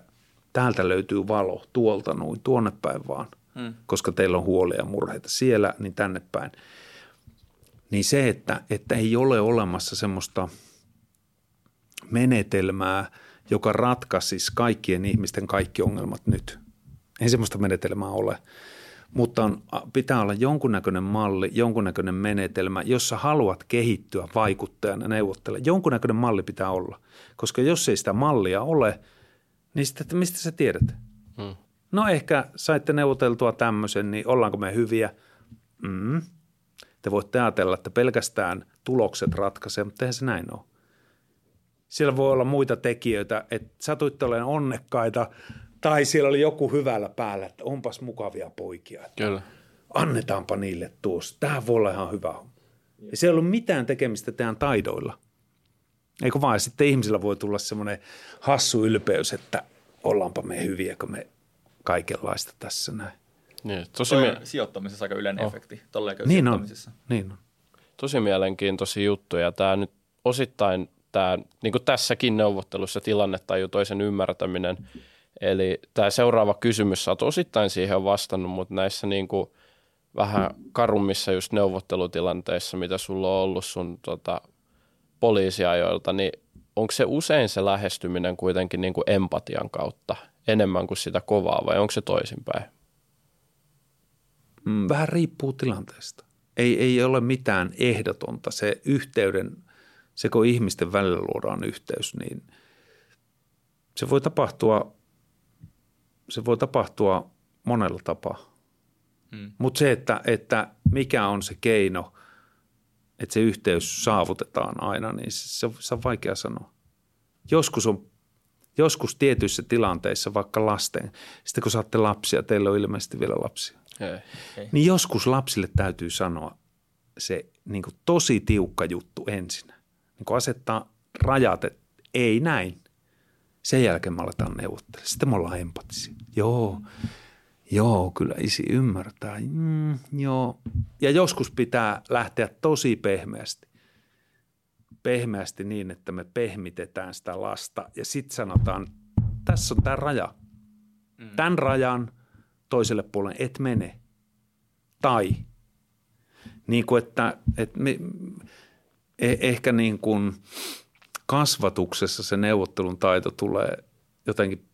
täältä löytyy valo, tuolta noin, tuonne päin vaan, hmm. koska teillä on huolia ja murheita siellä, niin tänne päin. Niin se, että, että ei ole olemassa semmoista menetelmää, joka ratkaisisi kaikkien ihmisten kaikki ongelmat nyt. Ei semmoista menetelmää ole mutta on, pitää olla jonkunnäköinen malli, jonkunnäköinen menetelmä, jossa haluat kehittyä vaikuttajana, neuvottele. Jonkunnäköinen malli pitää olla, koska jos ei sitä mallia ole, niin sitten, että mistä sä tiedät? Hmm. No ehkä saitte neuvoteltua tämmöisen, niin ollaanko me hyviä? Mm. Te voitte ajatella, että pelkästään tulokset ratkaisee, mutta eihän se näin ole. Siellä voi olla muita tekijöitä, että satuitte olemaan onnekkaita – tai siellä oli joku hyvällä päällä, että onpas mukavia poikia. Kyllä. Annetaanpa niille tuossa. Tämä voi olla ihan hyvä. Ja se ei ollut mitään tekemistä teidän taidoilla. Eikö vaan sitten ihmisillä voi tulla semmoinen hassu ylpeys, että ollaanpa me hyviä, kun me kaikenlaista tässä näin. Niin, tosi mie- sijoittamisessa aika yleinen oh. efekti. Niin on, niin on. Tosi mielenkiintoisia juttuja. Tämä nyt osittain tämä, niin kuin tässäkin neuvottelussa tilannetta toisen ymmärtäminen – Eli tämä seuraava kysymys, sä oot osittain siihen vastannut, mutta näissä niin kuin vähän karummissa just neuvottelutilanteissa, mitä sulla on ollut sun tota, poliisiajoilta, niin onko se usein se lähestyminen kuitenkin niin kuin empatian kautta enemmän kuin sitä kovaa vai onko se toisinpäin? Mm, vähän riippuu tilanteesta. Ei, ei ole mitään ehdotonta. Se yhteyden, se kun ihmisten välillä luodaan yhteys, niin se voi tapahtua se voi tapahtua monella tapaa. Hmm. Mutta se, että, että mikä on se keino, että se yhteys saavutetaan aina, niin se, se on vaikea sanoa. Joskus on joskus tietyissä tilanteissa, vaikka lasten, sitten kun saatte lapsia, teillä on ilmeisesti vielä lapsia, ei, ei. niin joskus lapsille täytyy sanoa se niin kuin tosi tiukka juttu ensin. Niin kuin asettaa rajat, että ei näin. Sen jälkeen me aletaan neuvottelemaan. Sitten me ollaan empatisia. Joo, joo, kyllä isi ymmärtää. Mm, joo. Ja joskus pitää lähteä tosi pehmeästi. Pehmeästi niin, että me pehmitetään sitä lasta ja sitten sanotaan, tässä on tämä raja. Mm. Tämän rajan toiselle puolelle et mene. Tai niin kuin, että, että me, eh, ehkä niin kuin – kasvatuksessa se neuvottelun taito tulee jotenkin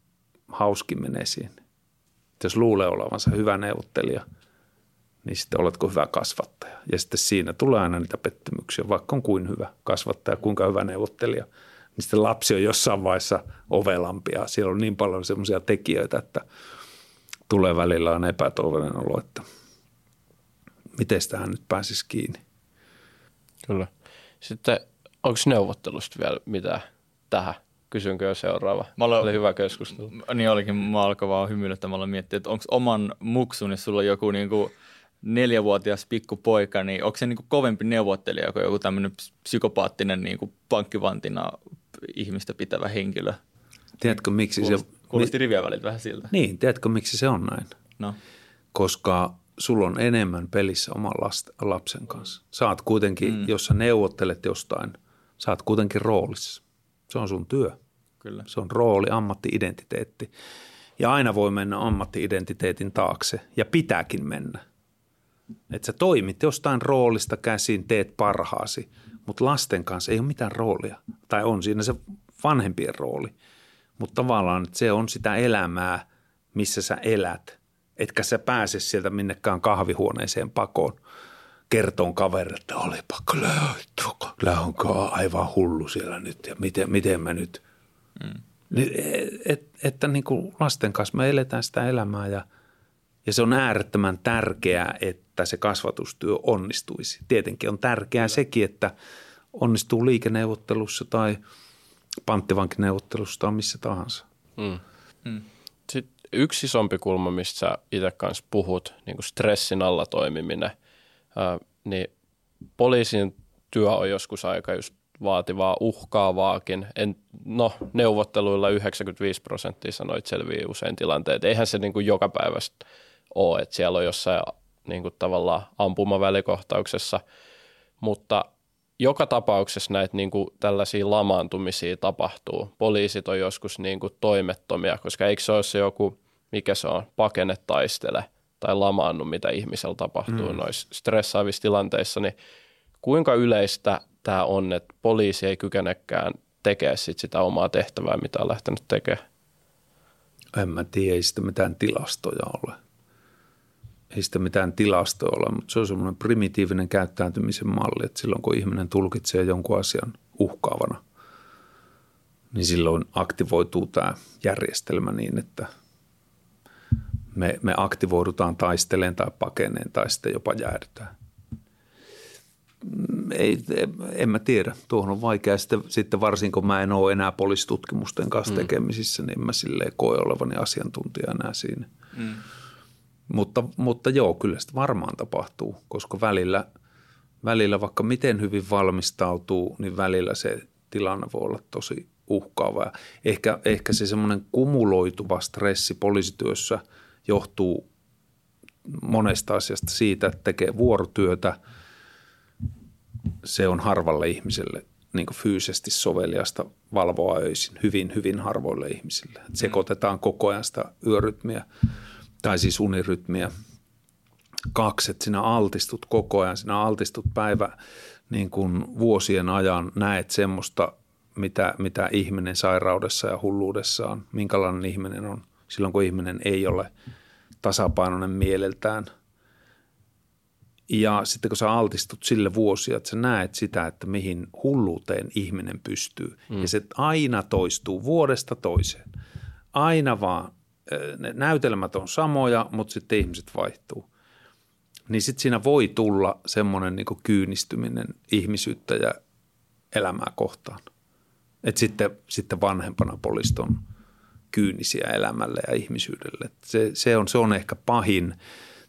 hauskimmin esiin. Jos luulee olevansa hyvä neuvottelija, niin sitten oletko hyvä kasvattaja. Ja sitten siinä tulee aina niitä pettymyksiä, vaikka on kuin hyvä kasvattaja, kuinka hyvä neuvottelija. Niin sitten lapsi on jossain vaiheessa ovelampia. Siellä on niin paljon semmoisia tekijöitä, että tulee välillä on epätoivoinen olo, että miten tähän nyt pääsisi kiinni. Kyllä. Sitten Onko neuvottelusta vielä mitään tähän? Kysynkö jo seuraava? Mä olen, Oli hyvä keskustelu. Niin olikin, mä alkoin vaan hymyilyttämällä miettiä, että onko oman muksun, jos sulla on joku niin kuin neljävuotias pikkupoika, niin onko se niin kuin kovempi neuvottelija kuin joku tämmöinen psykopaattinen niin kuin pankkivantina ihmistä pitävä henkilö? Tiedätkö, miksi kuulosti, se... Kuulosti rivien vähän siltä. Niin, tiedätkö, miksi se on näin? No. Koska sulla on enemmän pelissä oman lapsen kanssa. Saat kuitenkin, mm. jos sä neuvottelet jostain – sä oot kuitenkin roolissa. Se on sun työ. Kyllä. Se on rooli, ammattiidentiteetti. Ja aina voi mennä ammattiidentiteetin taakse ja pitääkin mennä. Että sä toimit jostain roolista käsin, teet parhaasi, mutta lasten kanssa ei ole mitään roolia. Tai on siinä se vanhempien rooli. Mutta tavallaan se on sitä elämää, missä sä elät. Etkä sä pääse sieltä minnekään kahvihuoneeseen pakoon – kertoon kaverille, että olipa kyllä, kyllä onko aivan hullu siellä nyt ja miten, miten mä nyt. Mm. Et, että niin kuin lasten kanssa me eletään sitä elämää ja, ja se on äärettömän tärkeää, että se kasvatustyö onnistuisi. Tietenkin on tärkeää kyllä. sekin, että onnistuu liikeneuvottelussa tai panttivankineuvottelussa tai missä tahansa. Mm. Mm. Sitten yksi isompi kulma, mistä sä itse kanssa puhut, niin kuin stressin alla toimiminen – niin poliisin työ on joskus aika just vaativaa, uhkaavaakin. En, no, neuvotteluilla 95 prosenttia sanoit selviää usein tilanteet. Eihän se niin kuin joka päivästä ole, että siellä on jossain niin kuin tavallaan ampumavälikohtauksessa, mutta joka tapauksessa näitä niin kuin tällaisia lamaantumisia tapahtuu. Poliisit on joskus niin kuin toimettomia, koska eikö se ole se joku, mikä se on, pakene taistele tai lamaannu, mitä ihmisellä tapahtuu mm. noissa stressaavissa tilanteissa, niin kuinka yleistä tämä on, että poliisi ei kykenekään tekemään sit sitä omaa tehtävää, mitä on lähtenyt tekemään? En mä tiedä, ei sitä mitään tilastoja ole. Ei sitä mitään tilastoja ole, mutta se on semmoinen primitiivinen käyttäytymisen malli, että silloin kun ihminen tulkitsee jonkun asian uhkaavana, niin silloin aktivoituu tämä järjestelmä niin, että me, me aktivoidutaan taisteleen tai pakeneen tai sitten jopa jäädytään ei, en mä tiedä. Tuohon on vaikea. Sitten, sitten varsinkin kun mä en ole enää poliisitutkimusten kanssa mm. tekemisissä, niin mä silleen koe olevani asiantuntija enää siinä. Mm. Mutta, mutta joo, kyllä sitä varmaan tapahtuu, koska välillä, välillä vaikka miten hyvin valmistautuu, niin välillä se tilanne voi olla tosi uhkaava. Ehkä, ehkä se semmoinen kumuloituva stressi poliisityössä johtuu monesta asiasta siitä, että tekee vuorotyötä – se on harvalle ihmiselle niin fyysisesti soveliasta valvoa öisin, hyvin, hyvin harvoille ihmisille. Et sekoitetaan koko ajan sitä yörytmiä tai siis unirytmiä. Kaksi, että sinä altistut koko ajan, sinä altistut päivä niin kuin vuosien ajan, näet semmoista, mitä, mitä ihminen sairaudessa ja hulluudessaan, minkälainen ihminen on silloin, kun ihminen ei ole tasapainoinen mieleltään – ja sitten kun sä altistut sille vuosia, että sä näet sitä, että mihin hulluuteen ihminen pystyy. Mm. Ja se aina toistuu vuodesta toiseen. Aina vaan ne näytelmät on samoja, mutta sitten ihmiset vaihtuu. Niin sitten siinä voi tulla semmoinen niin kyynistyminen ihmisyyttä ja elämää kohtaan. Että sitten, sitten vanhempana poliisit on kyynisiä elämälle ja ihmisyydelle. Se, se, on, se on ehkä pahin –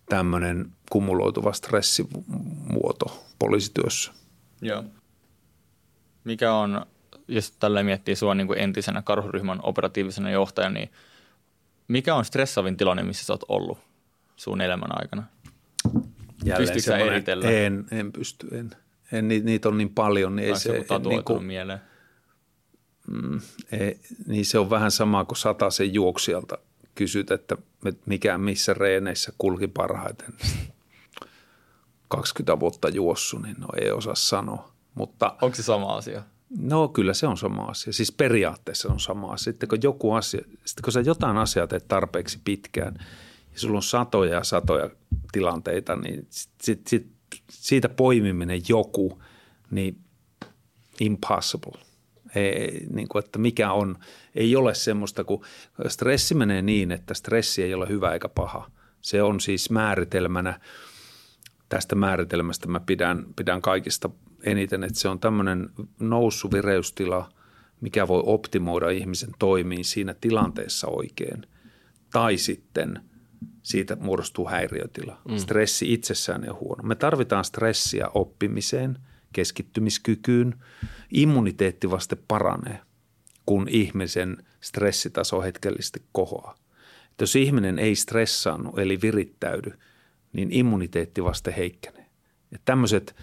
tämmöinen kumuloituva stressimuoto poliisityössä. Joo. Mikä on, jos tällä miettii sinua niin kuin entisenä karhuryhmän operatiivisena johtajana, niin mikä on stressaavin tilanne, missä olet ollut sun elämän aikana? Pystytkö eritellä? En, en pysty, en. en niitä on niin paljon. Niin ei se, en, niin kuin, mieleen? Mm, ei, niin se on vähän sama kuin sen juoksijalta kysyt, että mikä missä reeneissä kulki parhaiten. 20 vuotta juossu, niin no ei osaa sanoa. Mutta, Onko se sama asia? No kyllä se on sama asia. Siis periaatteessa on sama asia. Sitten kun joku asia, sitten kun sä jotain asiaa teet tarpeeksi pitkään ja sulla on satoja ja satoja tilanteita, niin sit, sit, siitä poimiminen joku, niin impossible – ei, niin kuin, että mikä on, ei ole semmoista, kun stressi menee niin, että stressi ei ole hyvä eikä paha. Se on siis määritelmänä, tästä määritelmästä mä pidän, pidän kaikista eniten, että se on tämmöinen vireystila, mikä voi optimoida ihmisen toimiin siinä tilanteessa oikein. Tai sitten siitä muodostuu häiriötila. Mm. Stressi itsessään on huono. Me tarvitaan stressiä oppimiseen – keskittymiskykyyn, immuniteetti vasta paranee, kun ihmisen stressitaso hetkellisesti kohoaa. Että jos ihminen ei stressaannu eli virittäydy, niin immuniteetti vasta heikkenee. Ja tämmöiset,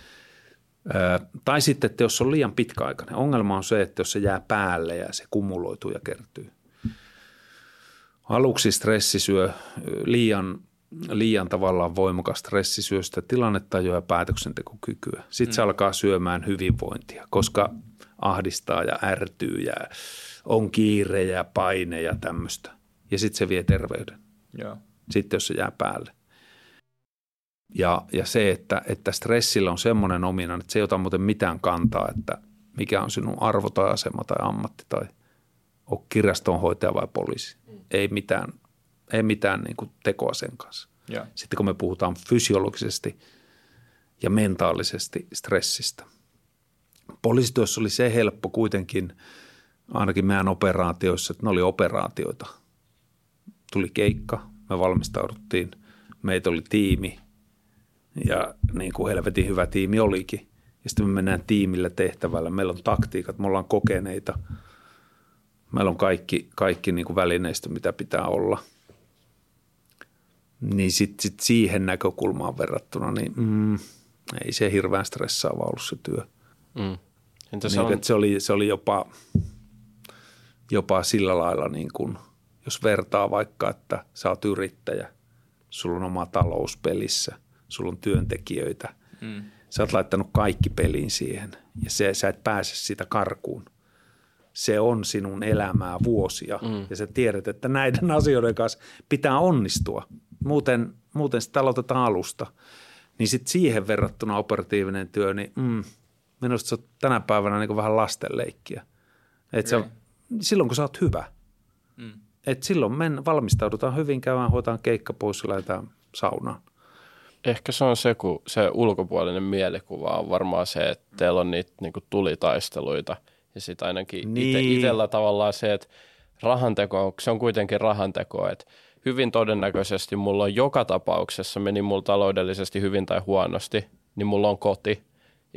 tai sitten, että jos on liian pitkäaikainen. Ongelma on se, että jos se jää päälle ja se kumuloituu ja kertyy. Aluksi stressi syö liian liian tavallaan voimakas stressi syö sitä tilannetajua ja päätöksentekokykyä. Sitten mm. se alkaa syömään hyvinvointia, koska ahdistaa ja ärtyy ja on kiire ja paine ja tämmöistä. Ja sitten se vie terveyden. Joo. Sitten jos se jää päälle. Ja, ja se, että, että stressillä on semmoinen ominainen, että se ei ota muuten mitään kantaa, että mikä on sinun arvo tai asema tai ammatti tai on kirjastonhoitaja vai poliisi. Mm. Ei mitään ei mitään niin kuin tekoa sen kanssa. Ja. Sitten kun me puhutaan fysiologisesti ja mentaalisesti stressistä. Poliisityössä oli se helppo kuitenkin, ainakin meidän operaatioissa, että ne oli operaatioita. Tuli keikka, me valmistauduttiin, meitä oli tiimi, Ja niin kuin helvetin hyvä tiimi olikin. Ja sitten me mennään tiimillä tehtävällä. Meillä on taktiikat, me ollaan kokeneita. Meillä on kaikki, kaikki niin kuin välineistä, mitä pitää olla. Niin sitten sit siihen näkökulmaan verrattuna, niin mm, ei se hirveän stressaava ollut se työ. Mm. Entä se, niin, on... se, oli, se oli jopa, jopa sillä lailla, niin kuin, jos vertaa vaikka, että sä oot yrittäjä, sulla on oma talous pelissä, sulla on työntekijöitä, mm. sä oot laittanut kaikki peliin siihen ja se, sä et pääse sitä karkuun. Se on sinun elämää vuosia mm. ja sä tiedät, että näiden asioiden kanssa pitää onnistua. Muuten, muuten sitä aloitetaan alusta. Niin sitten siihen verrattuna operatiivinen työ, niin mm, minusta se on tänä päivänä niin vähän lastenleikkiä. Et se on, silloin kun sä oot hyvä. Mm. Et silloin men, valmistaudutaan hyvin, käydään, hoitaan keikka pois ja lähdetään saunaan. Ehkä se on se, kun se ulkopuolinen mielikuva on varmaan se, että teillä on niitä niin tulitaisteluita. Ja sitten ainakin niin. itsellä tavallaan se, että rahanteko, se on kuitenkin rahanteko, että hyvin todennäköisesti mulla on joka tapauksessa, meni mulla taloudellisesti hyvin tai huonosti, niin mulla on koti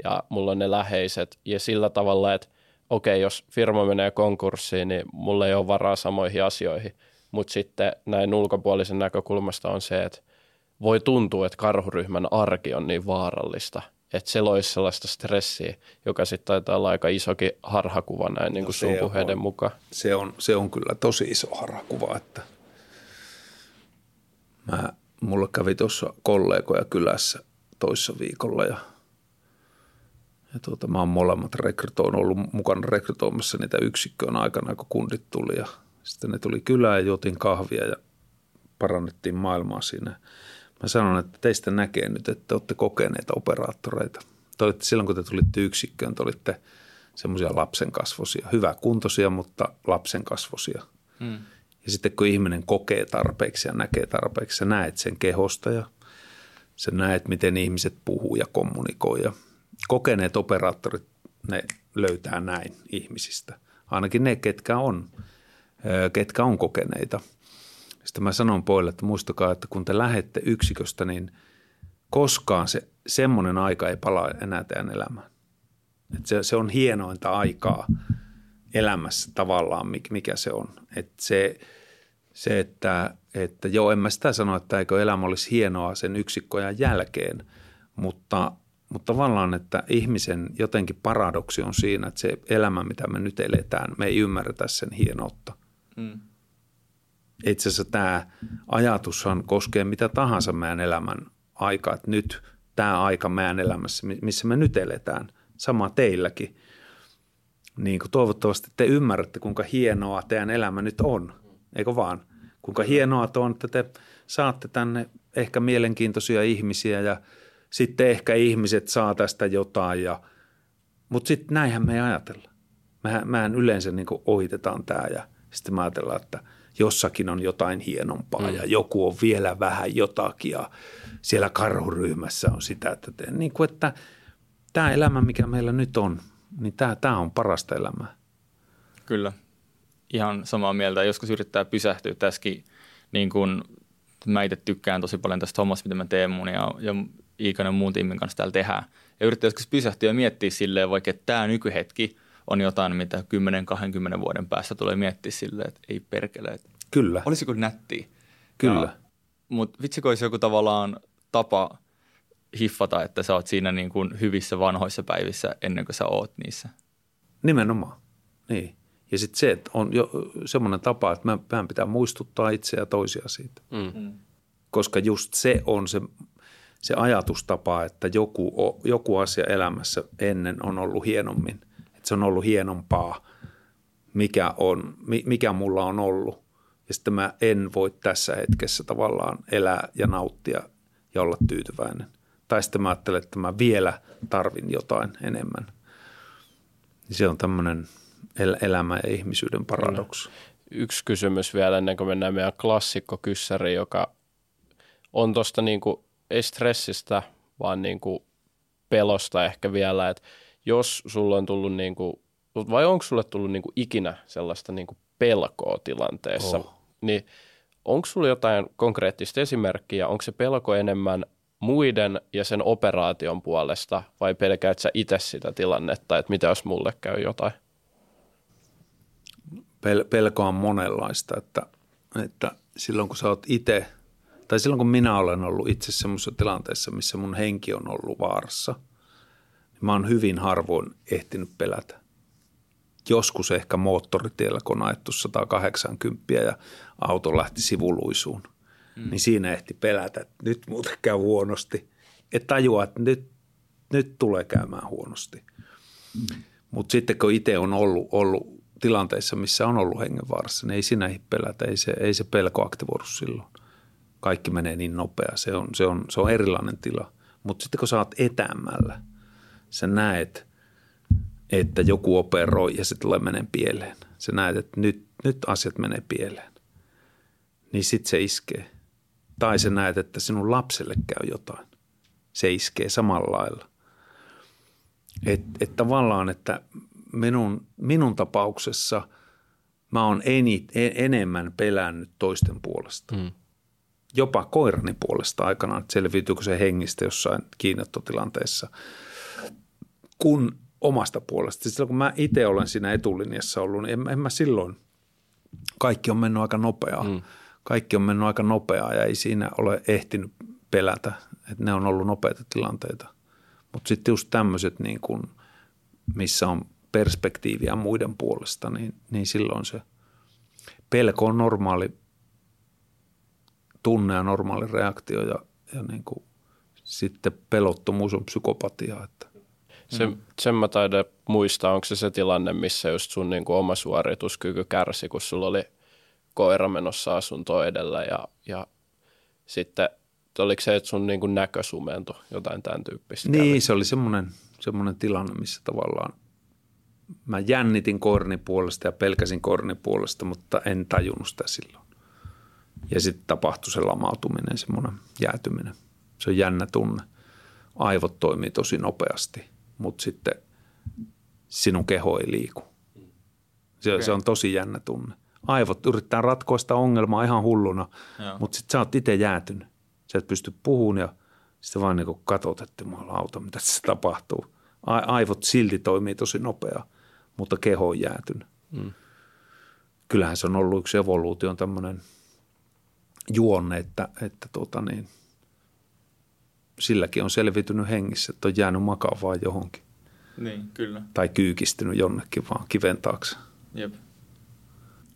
ja mulla on ne läheiset. Ja sillä tavalla, että okei, jos firma menee konkurssiin, niin mulla ei ole varaa samoihin asioihin. Mutta sitten näin ulkopuolisen näkökulmasta on se, että voi tuntua, että karhuryhmän arki on niin vaarallista, että se loisi sellaista stressiä, joka sitten taitaa olla aika isokin harhakuva näin niin kuin no sun puheiden on, mukaan. Se on, se on kyllä tosi iso harhakuva, että mä, mulla kävi tuossa kollegoja kylässä toissa viikolla ja, ja tuota, mä oon molemmat rekrytoin, ollut mukana rekrytoimassa niitä yksikköön aikana, kun kundit tuli ja sitten ne tuli kylään ja juotin kahvia ja parannettiin maailmaa siinä. Mä sanon, että teistä näkee nyt, että te olette kokeneita operaattoreita. Te silloin kun te tulitte yksikköön, te olitte semmoisia lapsen kasvosia, hyvä kuntoisia, mutta lapsen kasvosia. Hmm. Ja sitten kun ihminen kokee tarpeeksi ja näkee tarpeeksi, sä näet sen kehosta ja sä näet, miten ihmiset puhuu ja kommunikoi. Ja kokeneet operaattorit, ne löytää näin ihmisistä. Ainakin ne, ketkä on, ketkä on kokeneita – sitten mä sanon poille, että muistakaa, että kun te lähette yksiköstä, niin koskaan se semmoinen aika ei palaa enää teidän elämään. Et se, se on hienointa aikaa elämässä tavallaan, mikä se on. Et se, se että, että joo, en mä sitä sano, että eikö elämä olisi hienoa sen yksikkojen jälkeen, mutta, mutta tavallaan, että ihmisen jotenkin paradoksi on siinä, että se elämä, mitä me nyt eletään, me ei ymmärretä sen hienoutta. Mm itse asiassa tämä ajatushan koskee mitä tahansa meidän elämän aikaa, että nyt tämä aika meidän elämässä, missä me nyt eletään, sama teilläkin, niin kuin toivottavasti te ymmärrätte, kuinka hienoa teidän elämä nyt on, eikö vaan? Kuinka hienoa on, että te saatte tänne ehkä mielenkiintoisia ihmisiä ja sitten ehkä ihmiset saa tästä jotain, ja, mutta sitten näinhän me ei ajatella. Mehän, mehän yleensä niin ohitetaan tämä ja sitten me ajatellaan, että – jossakin on jotain hienompaa mm. ja joku on vielä vähän jotakin ja siellä karhuryhmässä on sitä, että, te, niin kuin, että tämä elämä, mikä meillä nyt on, niin tämä, tämä on parasta elämää. Kyllä, ihan samaa mieltä. Joskus yrittää pysähtyä tässäkin, niin kuin mä itse tykkään tosi paljon tästä hommasta, mitä mä teen mun ja, ja Iikanen muun tiimin kanssa täällä tehdään. Ja yrittää joskus pysähtyä ja miettiä silleen vaikka, että tämä nykyhetki – on jotain, mitä 10-20 vuoden päästä tulee miettiä silleen, että ei perkele. Että Kyllä. Olisiko nätti? Kyllä. Mutta vitsikö olisi joku tavallaan tapa hiffata, että sä oot siinä niin kuin hyvissä vanhoissa päivissä ennen kuin sä oot niissä? Nimenomaan, niin. Ja sitten se, että on jo semmoinen tapa, että meidän pitää muistuttaa itseä ja toisia siitä. Mm. mm. Koska just se on se, se ajatustapa, että joku, joku asia elämässä ennen on ollut hienommin – että se on ollut hienompaa, mikä, on, mikä mulla on ollut. Ja sitten mä en voi tässä hetkessä tavallaan elää ja nauttia ja olla tyytyväinen. Tai sitten mä ajattelen, että mä vielä tarvin jotain enemmän. Se on tämmöinen el- elämä ja ihmisyyden paradoksi. Yksi kysymys vielä ennen kuin mennään meidän klassikkokyssäriin, joka on tuosta niin kuin, ei stressistä, vaan niin kuin pelosta ehkä vielä, että jos sulla on tullut niin kuin, vai onko sulle tullut niin kuin ikinä sellaista niin kuin pelkoa tilanteessa, oh. niin onko sulla jotain konkreettista esimerkkiä, onko se pelko enemmän muiden ja sen operaation puolesta vai pelkäät sä itse sitä tilannetta, että mitä jos mulle käy jotain? Pel- pelko on monenlaista, että, että silloin kun sä oot itse, tai silloin kun minä olen ollut itse semmoisessa tilanteessa, missä mun henki on ollut vaarassa, niin mä oon hyvin harvoin ehtinyt pelätä. Joskus ehkä moottoritiellä, kun on ajettu 180 ja auto lähti sivuluisuun, mm. niin siinä ehti pelätä, että nyt muuten käy huonosti. Että tajua, että nyt, nyt tulee käymään huonosti. Mm. Mutta sitten kun itse on ollut, ollut tilanteissa, missä on ollut hengenvaarassa, niin ei siinä ei pelätä, ei se, ei se pelko aktivoidu silloin. Kaikki menee niin nopea, se on, se on, se on erilainen tila. Mutta sitten kun sä oot etäämällä, sä näet, että joku operoi ja se tulee menee pieleen. Sä näet, että nyt, nyt asiat menee pieleen. Niin sitten se iskee. Tai sä näet, että sinun lapselle käy jotain. Se iskee samalla lailla. Että et tavallaan, että minun, minun tapauksessa mä oon eni, enemmän pelännyt toisten puolesta. Mm. Jopa koirani puolesta aikanaan, että selviytyykö se hengistä jossain kiinnottotilanteessa, kun omasta puolesta. Silloin kun mä itse olen siinä etulinjassa ollut, niin en, en mä silloin, kaikki on mennyt aika nopeaa. Mm. Kaikki on mennyt aika nopeaa ja ei siinä ole ehtinyt pelätä, että ne on ollut nopeita tilanteita. Mutta sitten just tämmöiset, niin kuin, missä on perspektiiviä muiden puolesta, niin, niin silloin se pelko on normaali tunne ja normaali reaktio ja, ja niin kuin sitten pelottomuus on psykopatia. Että. Se, sen mä taidan muistaa, onko se se tilanne, missä just sun niin kuin oma suorituskyky kärsi, kun sulla oli koira menossa asuntoon edellä ja, ja sitten oliko se, että sun niin kuin näkö sumentui, jotain tämän tyyppistä? Niin, kävi? se oli semmoinen, semmoinen tilanne, missä tavallaan mä jännitin korni puolesta ja pelkäsin korni puolesta, mutta en tajunnut sitä silloin. Ja sitten tapahtui se lamautuminen, semmoinen jäätyminen. Se on jännä tunne. Aivot toimii tosi nopeasti, mutta sitten sinun keho ei liiku. Se, okay. se on tosi jännä tunne. Aivot yrittää ratkoa sitä ongelmaa ihan hulluna, Joo. mutta sitten sä oot itse jäätynyt. Sä et pysty puhumaan ja sitten vaan niin katsot, että auto, mitä tässä tapahtuu. Aivot silti toimii tosi nopeaa mutta keho on jäätynyt. Mm. Kyllähän se on ollut yksi evoluution tämmöinen juonne, että, että tota niin, silläkin on selvitynyt hengissä, että on jäänyt makaa vaan johonkin. Niin, kyllä. Tai kyykistynyt jonnekin vaan kiven taakse. Jep.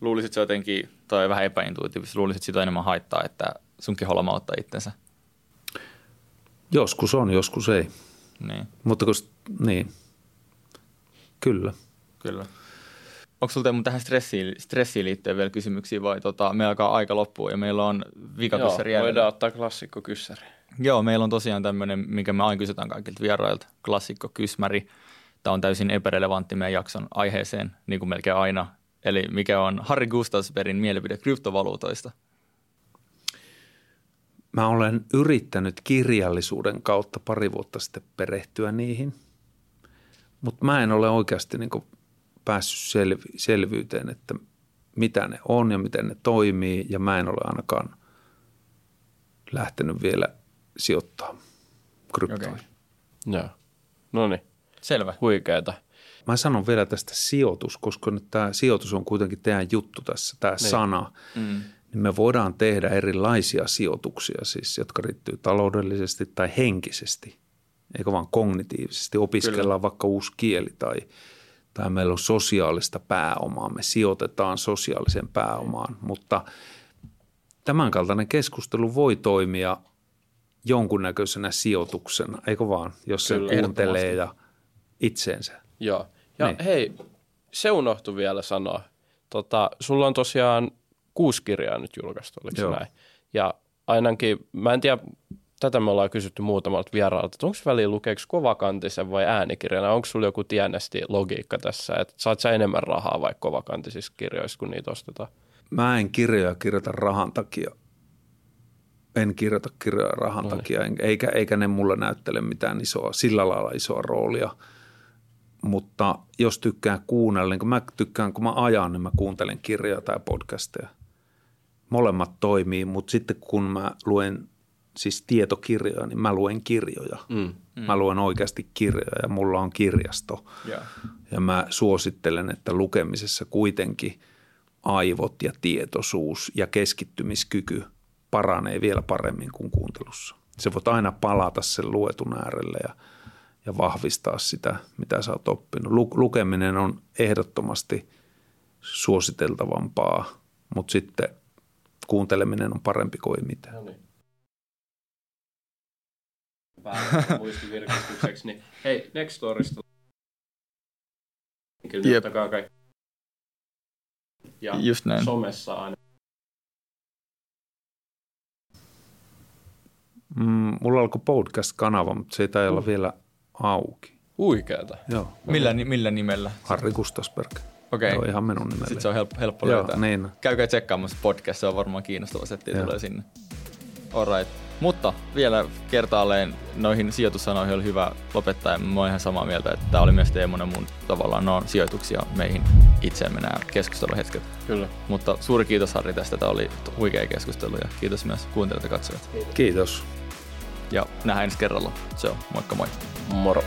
Luulisit se jotenkin, tai vähän epäintuitiivisesti, luulisit sitä enemmän haittaa, että sun keho lamauttaa itsensä? Joskus on, joskus ei. Niin. Mutta kun, niin, kyllä – Kyllä. Onko sinulla tähän stressiin, stressiin liittyen vielä kysymyksiä vai tota, me alkaa aika loppua ja meillä on vikakyssäri Joo, voidaan ottaa klassikko kyssäri. Joo, meillä on tosiaan tämmöinen, mikä me aina kysytään kaikilta vierailta, klassikko kysmäri. Tämä on täysin epärelevantti meidän jakson aiheeseen, niin kuin melkein aina. Eli mikä on Harry Gustafsbergin mielipide kryptovaluutoista? Mä olen yrittänyt kirjallisuuden kautta pari vuotta sitten perehtyä niihin, mutta mä en ole oikeasti niin päässyt selvi, selvyyteen, että mitä ne on ja miten ne toimii ja mä en ole ainakaan lähtenyt vielä sijoittaa kryptoihin. Okay. Joo. No niin. Selvä. Huikeeta. Mä sanon vielä tästä sijoitus, koska nyt tämä sijoitus on kuitenkin teidän juttu tässä, tämä niin. sana. Mm. Niin me voidaan tehdä erilaisia sijoituksia siis, jotka riittyy taloudellisesti tai henkisesti, eikä vaan kognitiivisesti. Opiskellaan Kyllä. vaikka uusi kieli tai – tai meillä on sosiaalista pääomaa, me sijoitetaan sosiaaliseen pääomaan, mutta tämänkaltainen keskustelu voi toimia jonkunnäköisenä sijoituksena, eikö vaan, jos se Kyllä, kuuntelee ja itseensä. Joo, ja niin. hei, se unohtui vielä sanoa. Tota, sulla on tosiaan kuusi kirjaa nyt julkaistu, oliko Joo. näin? Ja ainakin, mä en tiedä, tätä me ollaan kysytty muutamalta vieraalta, että onko väliin lukeeksi kovakantisen vai äänikirjana? Onko sulla joku tienesti logiikka tässä, että saat sä enemmän rahaa vai kovakantisissa kirjoissa, kun niitä ostetaan? Mä en kirjoja kirjoita rahan takia. En kirjoita kirjoja rahan no niin. takia, eikä, eikä ne mulle näyttele mitään isoa, sillä lailla isoa roolia. Mutta jos tykkään kuunnella, niin kun mä tykkään, kun mä ajan, niin mä kuuntelen kirjoja tai podcasteja. Molemmat toimii, mutta sitten kun mä luen siis tietokirjoja, niin mä luen kirjoja. Mm. Mä luen oikeasti kirjoja ja mulla on kirjasto. Joo. Ja mä suosittelen, että lukemisessa kuitenkin aivot ja tietoisuus ja keskittymiskyky paranee vielä paremmin kuin kuuntelussa. Se voit aina palata sen luetun äärelle ja, ja vahvistaa sitä, mitä sä oot oppinut. Lu, lukeminen on ehdottomasti suositeltavampaa, mutta sitten kuunteleminen on parempi kuin mitään. No niin. Päällä muistivirkistykseksi, niin hei, Nextorista. Kyllä Jep. ottakaa kaikki. Ja Just näin. somessa aina. Mm, mulla alkoi podcast-kanava, mutta se ei taida olla vielä auki. Huikeeta. Joo, Millä, millä nimellä? Harri Kustasberg. Okei. Joo, ihan minun nimellä. Sitten se on helppo, helppo Joo, löytää. niin. Käykää tsekkaamassa podcast, se on varmaan kiinnostava setti, tulee sinne. Alright. Mutta vielä kertaalleen noihin sijoitussanoihin oli hyvä lopettaa. Ja mä oon ihan samaa mieltä, että tämä oli myös Teemon ja mun tavallaan no, sijoituksia meihin itseemme nämä keskusteluhetket. Kyllä. Mutta suuri kiitos Harri tästä, tämä oli huikea keskustelu ja kiitos myös kuuntelijat ja katsojat. Kiitos. Ja nähdään ensi kerralla. Se on, moikka moi. Moro.